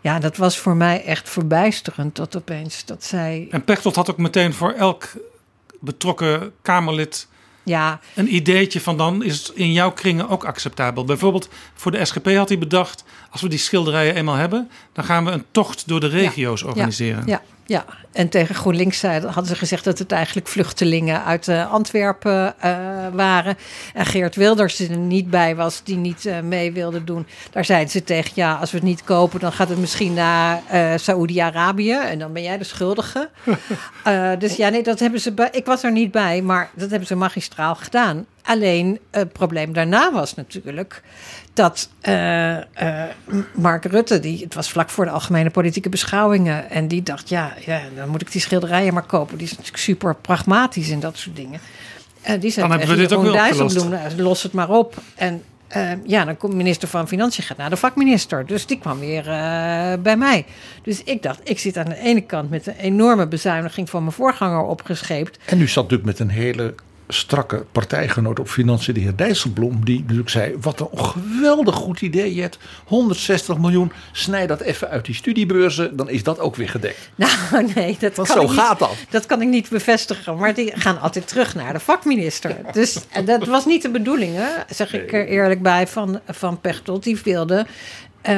Ja, dat was voor mij echt verbijsterend dat opeens dat zij. En Pechtold had ook meteen voor elk betrokken Kamerlid Ja, een ideetje van dan is het in jouw kringen ook acceptabel. Bijvoorbeeld voor de SGP had hij bedacht, als we die schilderijen eenmaal hebben, dan gaan we een tocht door de regio's organiseren. ja, ja. En tegen GroenLinks zeiden- hadden ze gezegd dat het eigenlijk vluchtelingen uit eh, Antwerpen eh, waren. En Geert Wilders die er niet bij was, die niet eh, mee wilde doen. Daar zeiden ze tegen, ja, als we het niet kopen, dan gaat het misschien naar eh Saoedi-Arabië. En dan ben jij de schuldige. Eh, dus ja, nee, dat hebben ze. bij- ik was er niet bij, maar dat hebben ze magistraal gedaan. Alleen het probleem daarna was natuurlijk dat eh, eh, Mark Rutte, die, het was vlak voor de algemene politieke beschouwingen, en die dacht, ja, ja, dan moet ik die schilderijen maar kopen. Die is natuurlijk super pragmatisch in dat soort dingen. En die zei Dan hebben we dit ook. Dijsselbloem, los het maar op. En eh, ja, dan komt minister van Financiën gaat naar de vakminister. Dus die kwam weer eh, bij mij. Dus ik dacht, ik zit aan de ene kant met een enorme bezuiniging van mijn voorganger opgescheept. En u zat natuurlijk met een hele strakke partijgenoot op financiën, de heer Dijsselbloem, die natuurlijk zei: Wat een geweldig goed idee, Jet. 160 miljoen, snij dat even uit die studiebeurzen, dan is dat ook weer gedekt. Nou, nee, dat Want kan zo ik niet, gaat dat. Dat kan ik niet bevestigen, maar die gaan altijd terug naar de vakminister. Dus dat was niet de bedoeling, hè, zeg ik er eerlijk bij, van, van Pechtold. Die wilde, eh,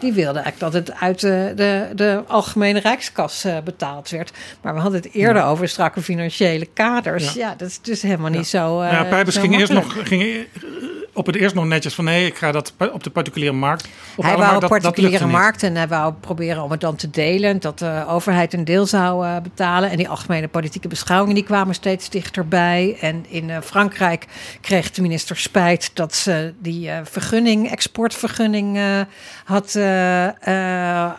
die wilde eigenlijk dat het uit de, de, de algemene rijkskas eh, betaald werd. Maar we hadden het eerder over strakke financiële kaders. Ja, dat is dus helemaal niet zo. eh ja, Pijpers ging, eerst nog, ging eh, op het eerst nog netjes van nee, ik ga dat op de particuliere markt Hij ophalen, wou dat particuliere markt en hij wou proberen om het dan te delen. Dat de overheid een deel zou eh, betalen. En die algemene politieke beschouwingen die kwamen steeds dichterbij. En in eh, Frankrijk kreeg de minister spijt dat ze die eh, vergunning, exportvergunning, had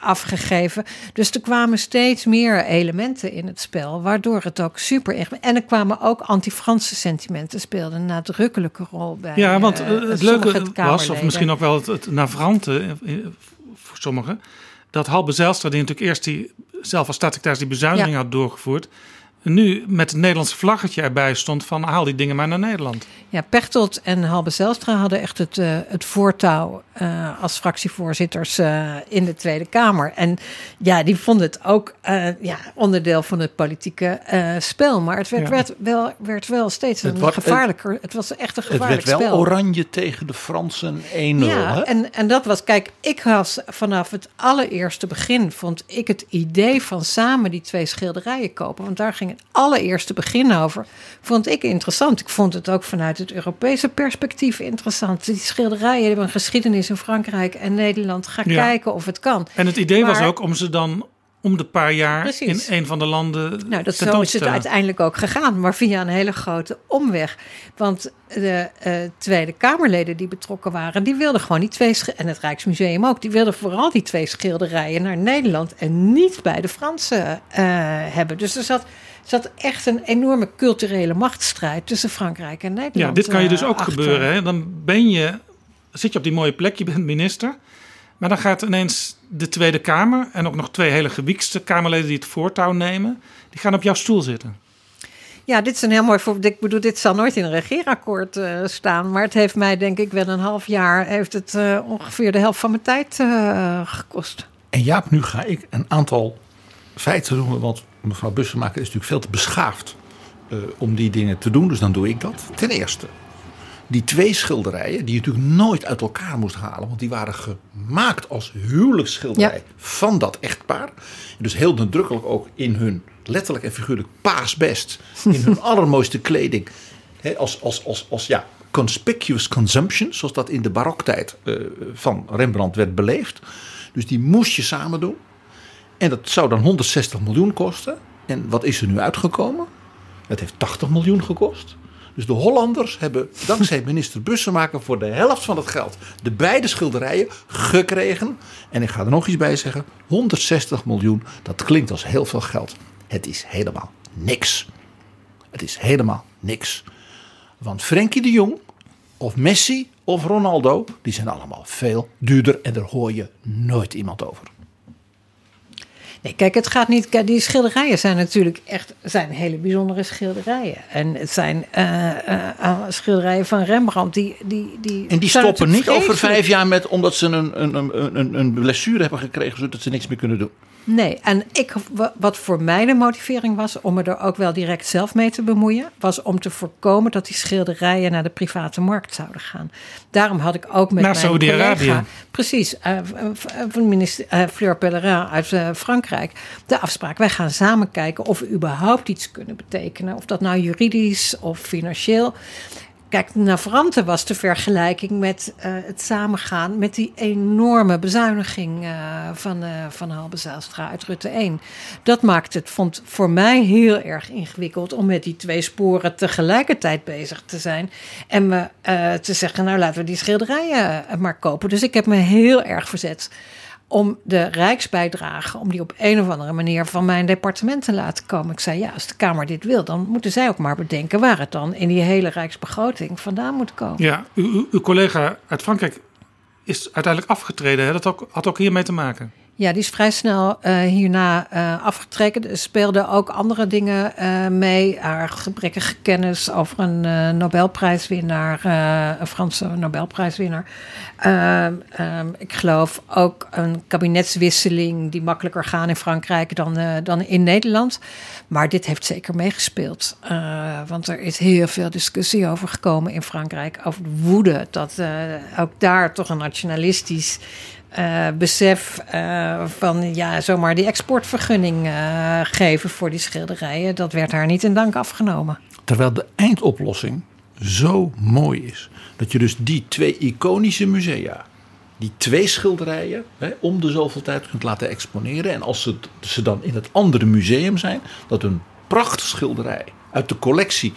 afgegeven. Dus er kwamen steeds meer elementen in het spel, waardoor het ook super En er kwamen ook anti-Franse sentimenten, speelden een nadrukkelijke rol bij. Ja, want het sommige leuke was, of misschien ook wel het, het navrante, eh, voor sommigen, dat Halbe Zijlstra, die natuurlijk eerst die, zelf als staatssecretaris die bezuiniging Ja. had doorgevoerd, nu met het Nederlandse vlaggetje erbij stond van haal die dingen maar naar Nederland. Ja, Pechtold en Halbe Zijlstra hadden echt het, eh, het voortouw eh, als fractievoorzitters eh, in de Tweede Kamer. En ja, die vonden het ook eh, ja, onderdeel van het politieke eh, spel. Maar het werd, Ja. werd, wel, werd wel steeds Het een gevaarlijker. Het, was echt een Het gevaarlijk werd wel spel. oranje tegen de Fransen 1-0. Ja, hè? en, en dat was, kijk, ik was vanaf het allereerste begin, vond ik het idee van samen die twee schilderijen kopen, want daar ging het allereerste begin over, vond ik interessant. Ik vond het ook vanuit het Europese perspectief interessant. Die schilderijen hebben een geschiedenis in Frankrijk en Nederland. Ga Ja. kijken of het kan. En het idee was ook om ze dan om de paar jaar Precies. in een van de landen Nou, dat zo is het uiteindelijk ook gegaan, maar via een hele grote omweg. Want de eh, Tweede Kamerleden die betrokken waren, die wilden gewoon die twee, en het Rijksmuseum ook, die wilden vooral die twee schilderijen naar Nederland en niet bij de Fransen eh, hebben. Dus er zat, zat echt een enorme culturele machtsstrijd tussen Frankrijk en Nederland. Ja, dit kan je dus eh, ook achter. gebeuren. Hè? Dan ben je, zit je op die mooie plek, je bent minister. Maar dan gaat ineens de Tweede Kamer en ook nog twee hele gewiekste Kamerleden die het voortouw nemen, die gaan op jouw stoel zitten. Ja, dit is een heel mooi voorbeeld. Ik bedoel, dit zal nooit in een regeerakkoord eh, staan. Maar het heeft mij, denk ik, wel een half jaar... heeft het eh, ongeveer de helft van mijn tijd eh, gekost. En Jaap, nu ga ik een aantal feiten noemen. Want mevrouw Bussemaker is natuurlijk veel te beschaafd eh, om die dingen te doen. Dus dan doe ik dat. Ten eerste, die twee schilderijen die je natuurlijk nooit uit elkaar moest halen. Want die waren gemaakt als huwelijksschilderij Ja. van dat echtpaar. Dus heel nadrukkelijk ook in hun letterlijk en figuurlijk paasbest. In hun allermooiste kleding. Als, als, als, als ja, conspicuous consumption. Zoals dat in de baroktijd eh, van Rembrandt werd beleefd. Dus die moest je samen doen. En dat zou dan 160 miljoen kosten. En wat is er nu uitgekomen? Het heeft 80 miljoen gekost. Dus de Hollanders hebben dankzij minister Bussemaker voor de helft van het geld de beide schilderijen gekregen. En ik ga er nog iets bij zeggen: 160 miljoen, dat klinkt als heel veel geld. Het is helemaal niks. Het is helemaal niks. Want Frenkie de Jong, of Messi, of Ronaldo, die zijn allemaal veel duurder en daar hoor je nooit iemand over. Nee, kijk, het gaat niet. kijk, Die schilderijen zijn natuurlijk echt zijn hele bijzondere schilderijen. En het zijn eh, eh, eh, schilderijen van Rembrandt. Die, die, die En die stoppen niet over vijf jaar met omdat ze een, een, een, een blessure hebben gekregen, zodat ze niks meer kunnen doen. Nee, en ik, wa- wat voor mij de motivering was om me er ook wel direct zelf mee te bemoeien, was om te voorkomen dat die schilderijen naar de private markt zouden gaan. Daarom had ik ook met Naar mijn collega, precies, eh, van minister eh, Fleur Pellerin uit eh, Frankrijk, de afspraak. Wij gaan samen kijken of we überhaupt iets kunnen betekenen, of dat nou juridisch of financieel. Kijk, Navrante was de vergelijking met eh, het samengaan met die enorme bezuiniging eh, van, eh van Halbe Zijlstra uit Rutte 1. Dat maakt het, vond voor mij heel erg ingewikkeld om met die twee sporen tegelijkertijd bezig te zijn. En me te zeggen, nou laten we die schilderijen maar kopen. Dus ik heb me heel erg verzet om de rijksbijdrage, om die op een of andere manier van mijn departement te laten komen. Ik zei, ja, als de Kamer dit wil, dan moeten zij ook maar bedenken waar het dan in die hele rijksbegroting vandaan moet komen. Ja, uw, uw- collega uit Frankrijk is uiteindelijk afgetreden. Hè? Dat ook, had ook hiermee te maken. Ja, die is vrij snel eh, hierna eh afgetreden. Er speelden ook andere dingen eh, mee. Haar gebrekkige kennis over een Nobelprijswinnaar, een Franse Nobelprijswinnaar. Ehm, ehm, ik geloof ook een kabinetswisseling die makkelijker gaan in Frankrijk dan, dan in Nederland. Maar dit heeft zeker meegespeeld. Want er is heel veel discussie over gekomen in Frankrijk. Over de woede dat ook daar toch een nationalistisch eh, besef eh, van ja, zomaar die exportvergunning eh, geven voor die schilderijen. Dat werd haar niet in dank afgenomen. Terwijl de eindoplossing zo mooi is. Dat je dus die twee iconische musea, die twee schilderijen, hè, om de zoveel tijd kunt laten exponeren. En als ze, ze dan in het andere museum zijn, dat een prachtig schilderij uit de collectie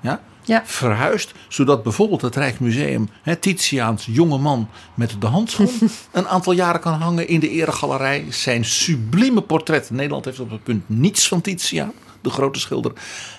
ja, Ja. verhuist. Zodat bijvoorbeeld het Rijksmuseum hè, Titiaans jonge man met de handschoen een aantal jaren kan hangen in de eregalerij. Zijn sublieme portret. Nederland heeft op het punt niets van Titiaan, de grote schilder.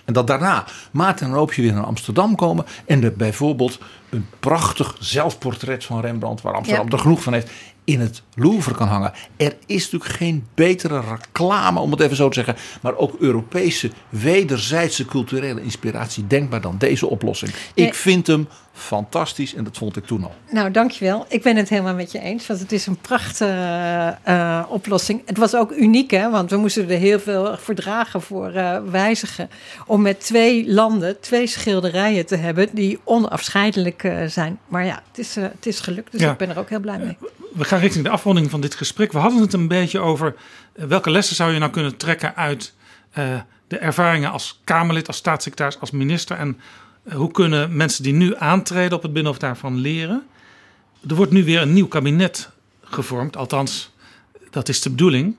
En dat daarna Maarten en Roopje weer naar Amsterdam komen. En er bijvoorbeeld een prachtig zelfportret van Rembrandt, waar Amsterdam Ja. er genoeg van heeft. In het Louvre kan hangen. Er is natuurlijk geen betere reclame, om het even zo te zeggen. Maar ook Europese, wederzijdse culturele inspiratie denkbaar dan deze oplossing. Ik vind hem fantastisch en dat vond ik toen al. Nou, dankjewel. Ik ben het helemaal met je eens. Want het is een prachtige eh, oplossing. Het was ook uniek, hè? Want we moesten er heel veel verdragen voor eh, wijzigen. Om met twee landen twee schilderijen te hebben die onafscheidelijk eh, zijn. Maar ja, het is, het is gelukt. Dus Ja. ik ben er ook heel blij mee. We gaan richting de afronding van dit gesprek. We hadden het een beetje over welke lessen zou je nou kunnen trekken uit eh, de ervaringen als Kamerlid, als staatssecretaris, als minister. En hoe kunnen mensen die nu aantreden op het Binnenhof daarvan leren? Er wordt nu weer een nieuw kabinet gevormd, althans, dat is de bedoeling.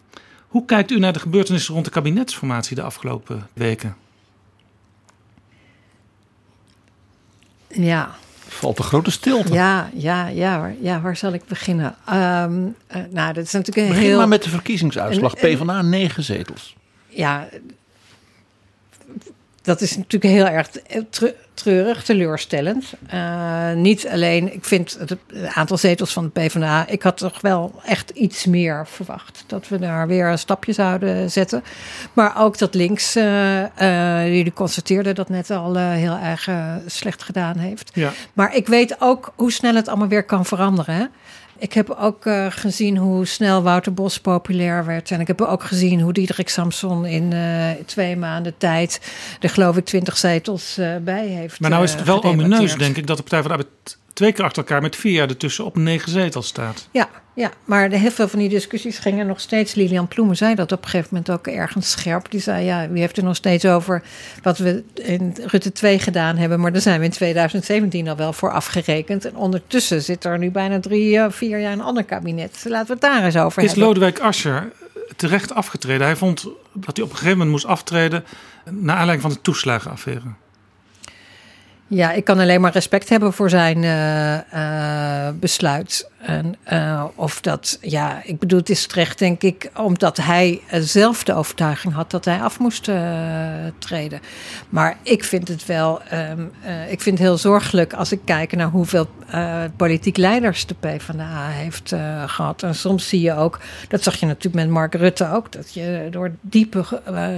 Hoe kijkt u naar de gebeurtenissen rond de kabinetsformatie de afgelopen weken? Ja, Valt een grote stilte. ja, ja, ja, waar, ja waar zal ik beginnen? Ehm, eh, nou, dat is natuurlijk een Begin heel... maar met de verkiezingsuitslag. En- en- PvdA negen zetels. ja, dat is natuurlijk heel erg tre- treurig, teleurstellend. Eh, niet alleen, ik vind het, aantal zetels van de PvdA, ik had toch wel echt iets meer verwacht. Dat we daar weer een stapje zouden zetten. Maar ook dat links, eh eh, jullie constateerden dat net al heel erg slecht gedaan heeft. Ja. Maar ik weet ook hoe snel het allemaal weer kan veranderen. Hè? Ik heb ook eh, gezien hoe snel Wouter Bos populair werd. En ik heb ook gezien hoe Diederik Samson in eh, twee maanden tijd... er geloof ik twintig zetels eh, bij heeft Maar nou is het wel gedebatteerd. omineus, denk ik, dat de Partij van de Arbeid twee keer achter elkaar met vier jaar ertussen op negen zetels staat. Ja, ja, maar de, heel veel van die discussies gingen nog steeds. Lilian Ploemen zei dat op een gegeven moment ook ergens scherp. Die zei, ja, wie heeft er nog steeds over wat we in Rutte 2 gedaan hebben. Maar daar zijn we in 2017 al wel voor afgerekend. En ondertussen zit er nu bijna drie, eh, vier jaar een ander kabinet. Laten we het daar eens over Is hebben. Lodewijk Asscher terecht afgetreden? Hij vond dat hij op een gegeven moment moest aftreden... naar aanleiding van de toeslagenaffaire. Ja, ik kan alleen maar respect hebben voor zijn eh, eh, besluit. En eh, of dat, ja, ik bedoel, het is terecht, denk ik, omdat hij eh, zelf de overtuiging had dat hij af moest eh, treden. Maar ik vind het wel, ehm, eh, ik vind het heel zorgelijk als ik kijk naar hoeveel politiek leiders de PvdA heeft eh, gehad. En soms zie je ook, dat zag je natuurlijk met Mark Rutte ook, dat je door diepe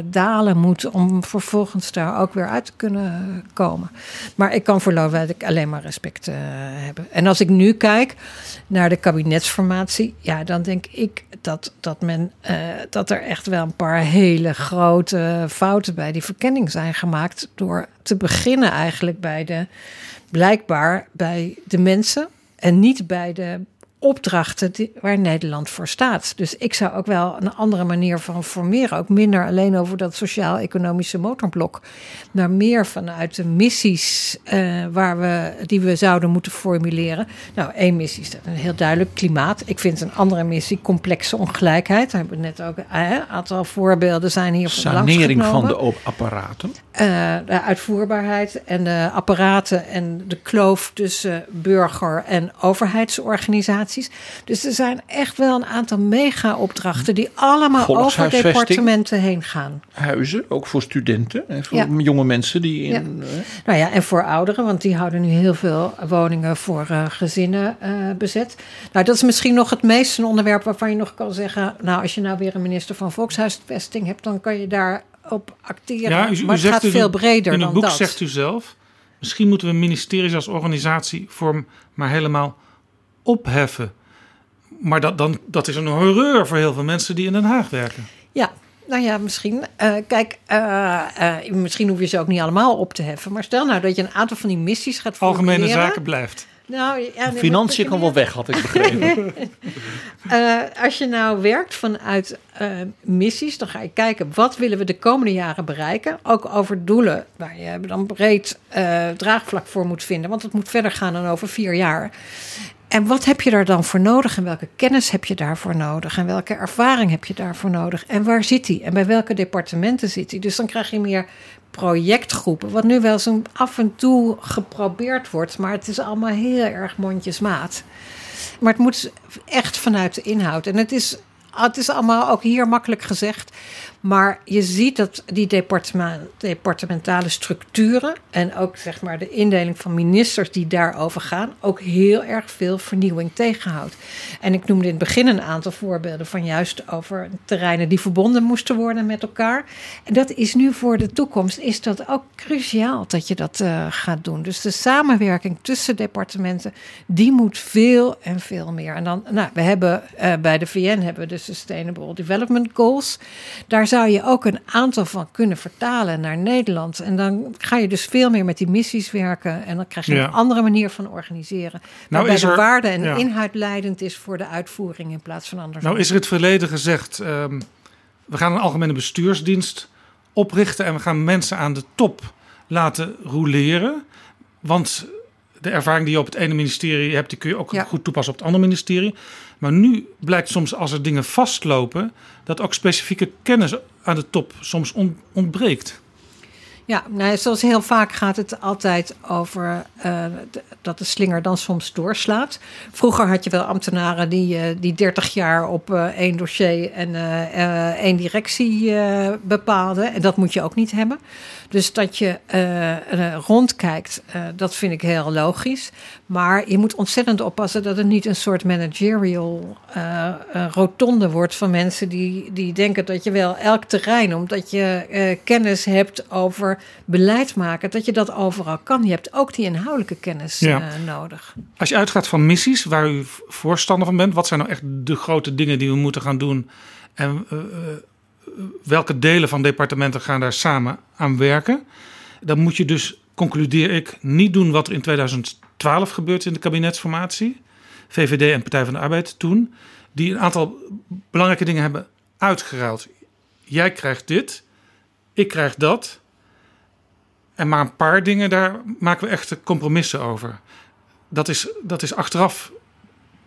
dalen moet om vervolgens daar ook weer uit te kunnen komen. Maar ik kan voor Lodewijk alleen maar respect hebben. En als ik nu kijk naar de kabinetsformatie, ja, dan denk ik dat, dat, men, eh, dat er echt wel een paar hele grote fouten bij die verkenning zijn gemaakt. Door te beginnen eigenlijk bij de, blijkbaar bij de mensen en niet bij de opdrachten die, waar Nederland voor staat. Dus ik zou ook wel een andere manier van formeren. Ook minder alleen over dat sociaal-economische motorblok. Maar meer vanuit de missies eh, waar we, die we zouden moeten formuleren. Nou, één missie is een heel duidelijk klimaat. Ik vind een andere missie complexe ongelijkheid. Daar hebben we net ook eh, een aantal voorbeelden zijn hier Sanering van de apparaten. Eh, de uitvoerbaarheid en de apparaten en de kloof tussen burger- en overheidsorganisaties. Dus er zijn echt wel een aantal mega-opdrachten die allemaal over departementen heen gaan. Huizen, ook voor studenten en voor Ja. jonge mensen die in... Ja. eh, Nou ja, en voor ouderen, want die houden nu heel veel woningen voor eh, gezinnen bezet. Nou, dat is misschien nog het meest een onderwerp waarvan je nog kan zeggen... nou, als je nou weer een minister van Volkshuisvesting hebt... dan kan je daarop acteren. Ja, u, u maar het zegt gaat in veel uw- breder In dan het boek dat. zegt u zelf... misschien moeten we ministeries als organisatievorm maar helemaal opheffen. Maar dat, dan, dat is een horreur voor heel veel mensen die in Den Haag werken. Ja, nou ja, misschien. Eh, kijk, eh, eh, misschien hoef je ze ook niet allemaal op te heffen. Maar stel nou dat je een aantal van die missies gaat Algemene formuleren. zaken blijft. Nou, ja, nee, Financiën kan wel weg, had ik begrepen. Eh, als je nou werkt vanuit eh, missies, dan ga je kijken wat willen we de komende jaren bereiken. Ook over doelen waar je dan breed eh, draagvlak voor moet vinden. Want het moet verder gaan dan over vier jaar. En wat heb je daar dan voor nodig? En welke kennis heb je daarvoor nodig? En welke ervaring heb je daarvoor nodig? En waar zit die? En bij welke departementen zit die? Dus dan krijg je meer projectgroepen. Wat nu wel zo af en toe geprobeerd wordt. Maar het is allemaal heel erg mondjesmaat. Maar het moet echt vanuit de inhoud. En het is, het is allemaal ook hier makkelijk gezegd. Maar je ziet dat die departement, departementale structuren en ook zeg maar de indeling van ministers die daarover gaan, ook heel erg veel vernieuwing tegenhoudt. En ik noemde in het begin een aantal voorbeelden van juist over terreinen die verbonden moesten worden met elkaar. En dat is nu voor de toekomst is dat ook cruciaal dat je dat uh, gaat doen. Dus de samenwerking tussen departementen, die moet veel en veel meer. En dan, nou, we hebben uh, bij de VN hebben we de Sustainable Development Goals. Daar zou je ook een aantal van kunnen vertalen naar Nederland. En dan ga je dus veel meer met die missies werken. En dan krijg je Ja. een andere manier van organiseren. waarbij is de er- waarde en ja. inhoud leidend is voor de uitvoering in plaats van andersom. Nou is er het verleden gezegd, ehm, we gaan een algemene bestuursdienst oprichten en we gaan mensen aan de top laten roleren. Want de ervaring die je op het ene ministerie hebt, die kun je ook Ja. goed toepassen op het andere ministerie. Maar nu blijkt soms als er dingen vastlopen, dat ook specifieke kennis aan de top soms on- ontbreekt. Ja, nou, zoals heel vaak gaat het altijd over eh, dat de slinger dan soms doorslaat. Vroeger had je wel ambtenaren die, eh, die 30 jaar op eh, één dossier en één directie bepaalden. En dat moet je ook niet hebben. Dus dat je eh, rondkijkt, eh, dat vind ik heel logisch. Maar je moet ontzettend oppassen dat het niet een soort managerial eh, rotonde wordt van mensen die, die denken dat je wel elk terrein, omdat je kennis hebt over beleid maken, dat je dat overal kan. Je hebt ook die inhoudelijke kennis Ja. nodig. Als je uitgaat van missies waar u voorstander van bent, wat zijn nou echt de grote dingen die we moeten gaan doen? En welke delen van departementen gaan daar samen aan werken? Dan moet je dus, concludeer ik, niet doen wat er in 2012 gebeurt in de kabinetsformatie. VVD en Partij van de Arbeid toen. Die een aantal belangrijke dingen hebben uitgeruild. Jij krijgt dit, ik krijg dat. En maar een paar dingen, daar maken we echte compromissen over. Dat is, dat is achteraf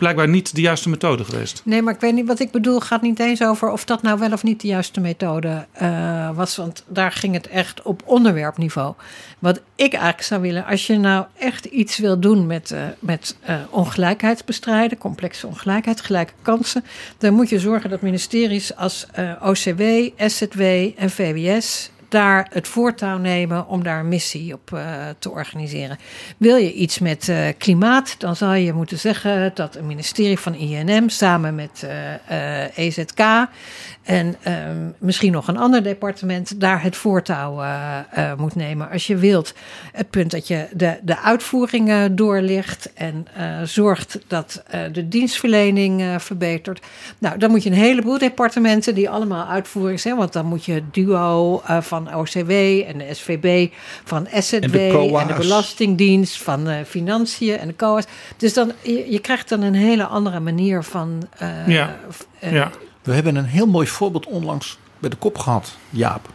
blijkbaar niet de juiste methode geweest. Nee, maar ik weet niet wat ik bedoel. gaat niet eens over of dat nou wel of niet de juiste methode eh, was. Want daar ging het echt op onderwerpniveau. Wat ik eigenlijk zou willen, als je nou echt iets wil doen met, eh, met eh, ongelijkheidsbestrijden, complexe ongelijkheid, gelijke kansen, dan moet je zorgen dat ministeries als OCW, SZW en VWS daar het voortouw nemen om daar een missie op eh, te organiseren. Wil je iets met eh, klimaat, dan zal je moeten zeggen dat een ministerie van INM samen met eh, eh, EZK en ehm, misschien nog een ander departement daar het voortouw eh, eh, moet nemen. Als je wilt, het punt dat je de, de uitvoeringen doorlicht en eh, zorgt dat de dienstverlening verbetert. Nou, dan moet je een heleboel departementen die allemaal uitvoering zijn, want dan moet je het duo van OCW en de SVB, van SZW En de COA's. en de Belastingdienst, van Financiën en de COA's. Dus dan, je, je krijgt dan een hele andere manier van. Ja. Ja. We hebben een heel mooi voorbeeld onlangs bij de kop gehad, Jaap.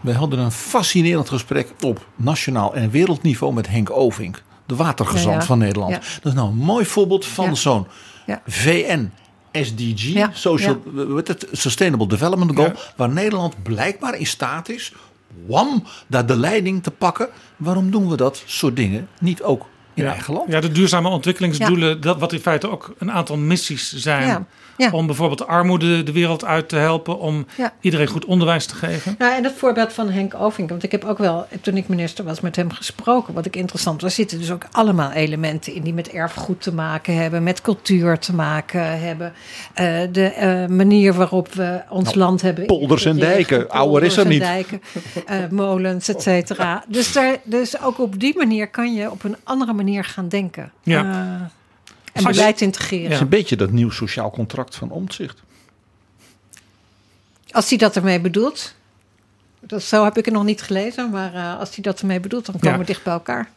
We hadden een fascinerend gesprek op nationaal en wereldniveau met Henk Ovink, de watergezant Ja, ja. van Nederland. Ja. Dat is nou een mooi voorbeeld van Ja. zo'n Ja. VN SDG, Ja, Social, wat het, Sustainable Development Goal, Ja. waar Nederland blijkbaar in staat is, wam, daar de leiding te pakken. Waarom doen we dat soort dingen niet ook in ja. eigen land? Ja, de duurzame ontwikkelingsdoelen, dat wat in feite ook een aantal missies zijn. Ja, ja. Om bijvoorbeeld de armoede de wereld uit te helpen, om Ja. iedereen goed onderwijs te geven. Nou, en dat voorbeeld van Henk Ovink, want ik heb ook wel, toen ik minister was, met hem gesproken. Wat ik interessant was, zitten dus ook allemaal elementen in die met erfgoed te maken hebben, met cultuur te maken hebben. Eh, de eh, manier waarop we ons land hebben. Nou, polders en dijken, ouder is er niet. en dijken, eh, molens, et cetera. Dus, daar, dus ook op die manier kan je op een andere manier gaan denken. Ja. En beleid integreren. Het is een beetje dat nieuw sociaal contract van Omtzigt. Als hij dat ermee bedoelt. Dat, zo heb ik het nog niet gelezen, maar eh, als hij dat ermee bedoelt, dan komen Ja. we dicht bij elkaar.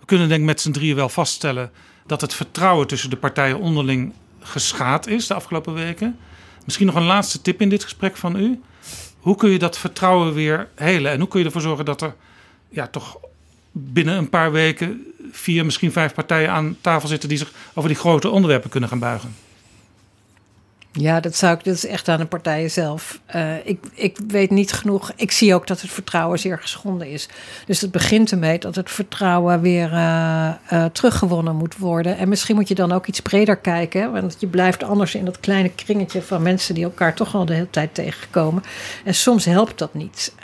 We kunnen denk ik met z'n drieën wel vaststellen dat het vertrouwen tussen de partijen onderling geschaad is de afgelopen weken. Misschien nog een laatste tip in dit gesprek van u. Hoe kun je dat vertrouwen weer helen? En hoe kun je ervoor zorgen dat er ja, toch binnen een paar weken vier, misschien vijf partijen aan tafel zitten die zich over die grote onderwerpen kunnen gaan buigen? Ja, dat zou ik. Dat is echt aan de partijen zelf. Uh, ik, ik weet niet genoeg. Ik zie ook dat het vertrouwen zeer geschonden is. Dus het begint ermee dat het vertrouwen weer uh, uh, teruggewonnen moet worden. En misschien moet je dan ook iets breder kijken. Want je blijft anders in dat kleine kringetje van mensen die elkaar toch al de hele tijd tegenkomen. En soms helpt dat niet.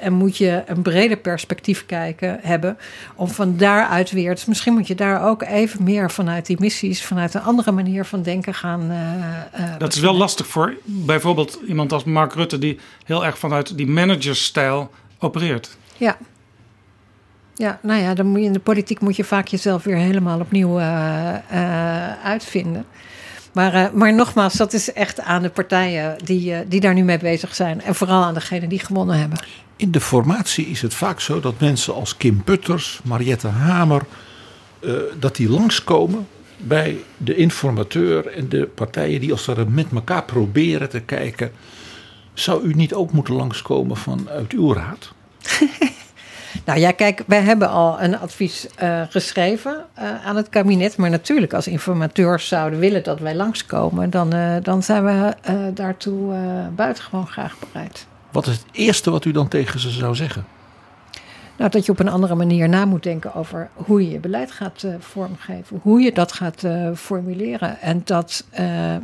en moet je een breder perspectief kijken hebben. Om van daaruit weer. Dus misschien moet je daar ook even meer vanuit die missies, vanuit een andere manier van denken gaan dat is wel lastig voor bijvoorbeeld iemand als Mark Rutte, die heel erg vanuit die managersstijl opereert. Ja. Ja, nou ja, dan moet je, in de politiek moet je vaak jezelf weer helemaal opnieuw uh, uh, uitvinden. Maar, uh, maar nogmaals, dat is echt aan de partijen die, die daar nu mee bezig zijn. En vooral aan degenen die gewonnen hebben. In de formatie is het vaak zo dat mensen als Kim Putters, Mariette Hamer, dat die langskomen bij de informateur en de partijen die als het met elkaar proberen te kijken. Zou u niet ook moeten langskomen vanuit uw raad? Nou ja, kijk, wij hebben al een advies uh, geschreven uh, aan het kabinet. Maar natuurlijk, als informateurs zouden willen dat wij langskomen, dan, uh, dan zijn we daartoe buitengewoon graag bereid. Wat is het eerste wat u dan tegen ze zou zeggen? Nou, dat je op een andere manier na moet denken over hoe je je beleid gaat uh, vormgeven, hoe je dat gaat uh, formuleren. En dat uh,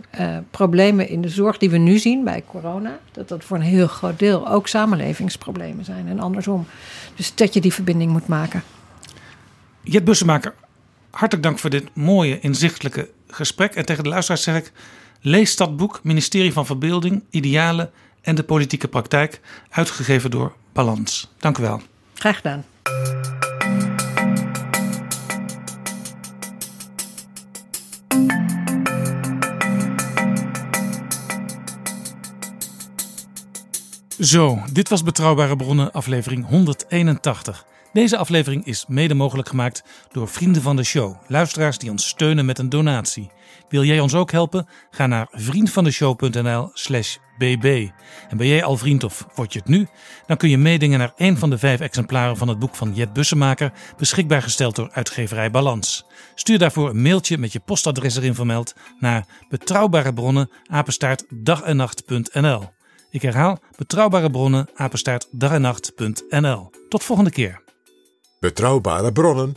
problemen in de zorg die we nu zien bij corona, dat dat voor een heel groot deel ook samenlevingsproblemen zijn en andersom. Dus dat je die verbinding moet maken. Jet Bussemaker, hartelijk dank voor dit mooie, inzichtelijke gesprek. En tegen de luisteraars zeg ik, lees dat boek Ministerie van Verbeelding, Idealen en de Politieke Praktijk, uitgegeven door Balans. Dank u wel. Graag gedaan. Zo, dit was Betrouwbare Bronnen, aflevering 181. Deze aflevering is mede mogelijk gemaakt door vrienden van de show, luisteraars die ons steunen met een donatie. Wil jij ons ook helpen? Ga naar vriendvandeshow.nl/slash bb. En ben jij al vriend of word je het nu? Dan kun je meedingen naar een van de vijf exemplaren van het boek van Jet Bussemaker, beschikbaar gesteld door uitgeverij Balans. Stuur daarvoor een mailtje met je postadres erin vermeld naar betrouwbare bronnen apenstaart dag en nacht.nl. Ik herhaal betrouwbare bronnen. Tot volgende keer. Betrouwbare bronnen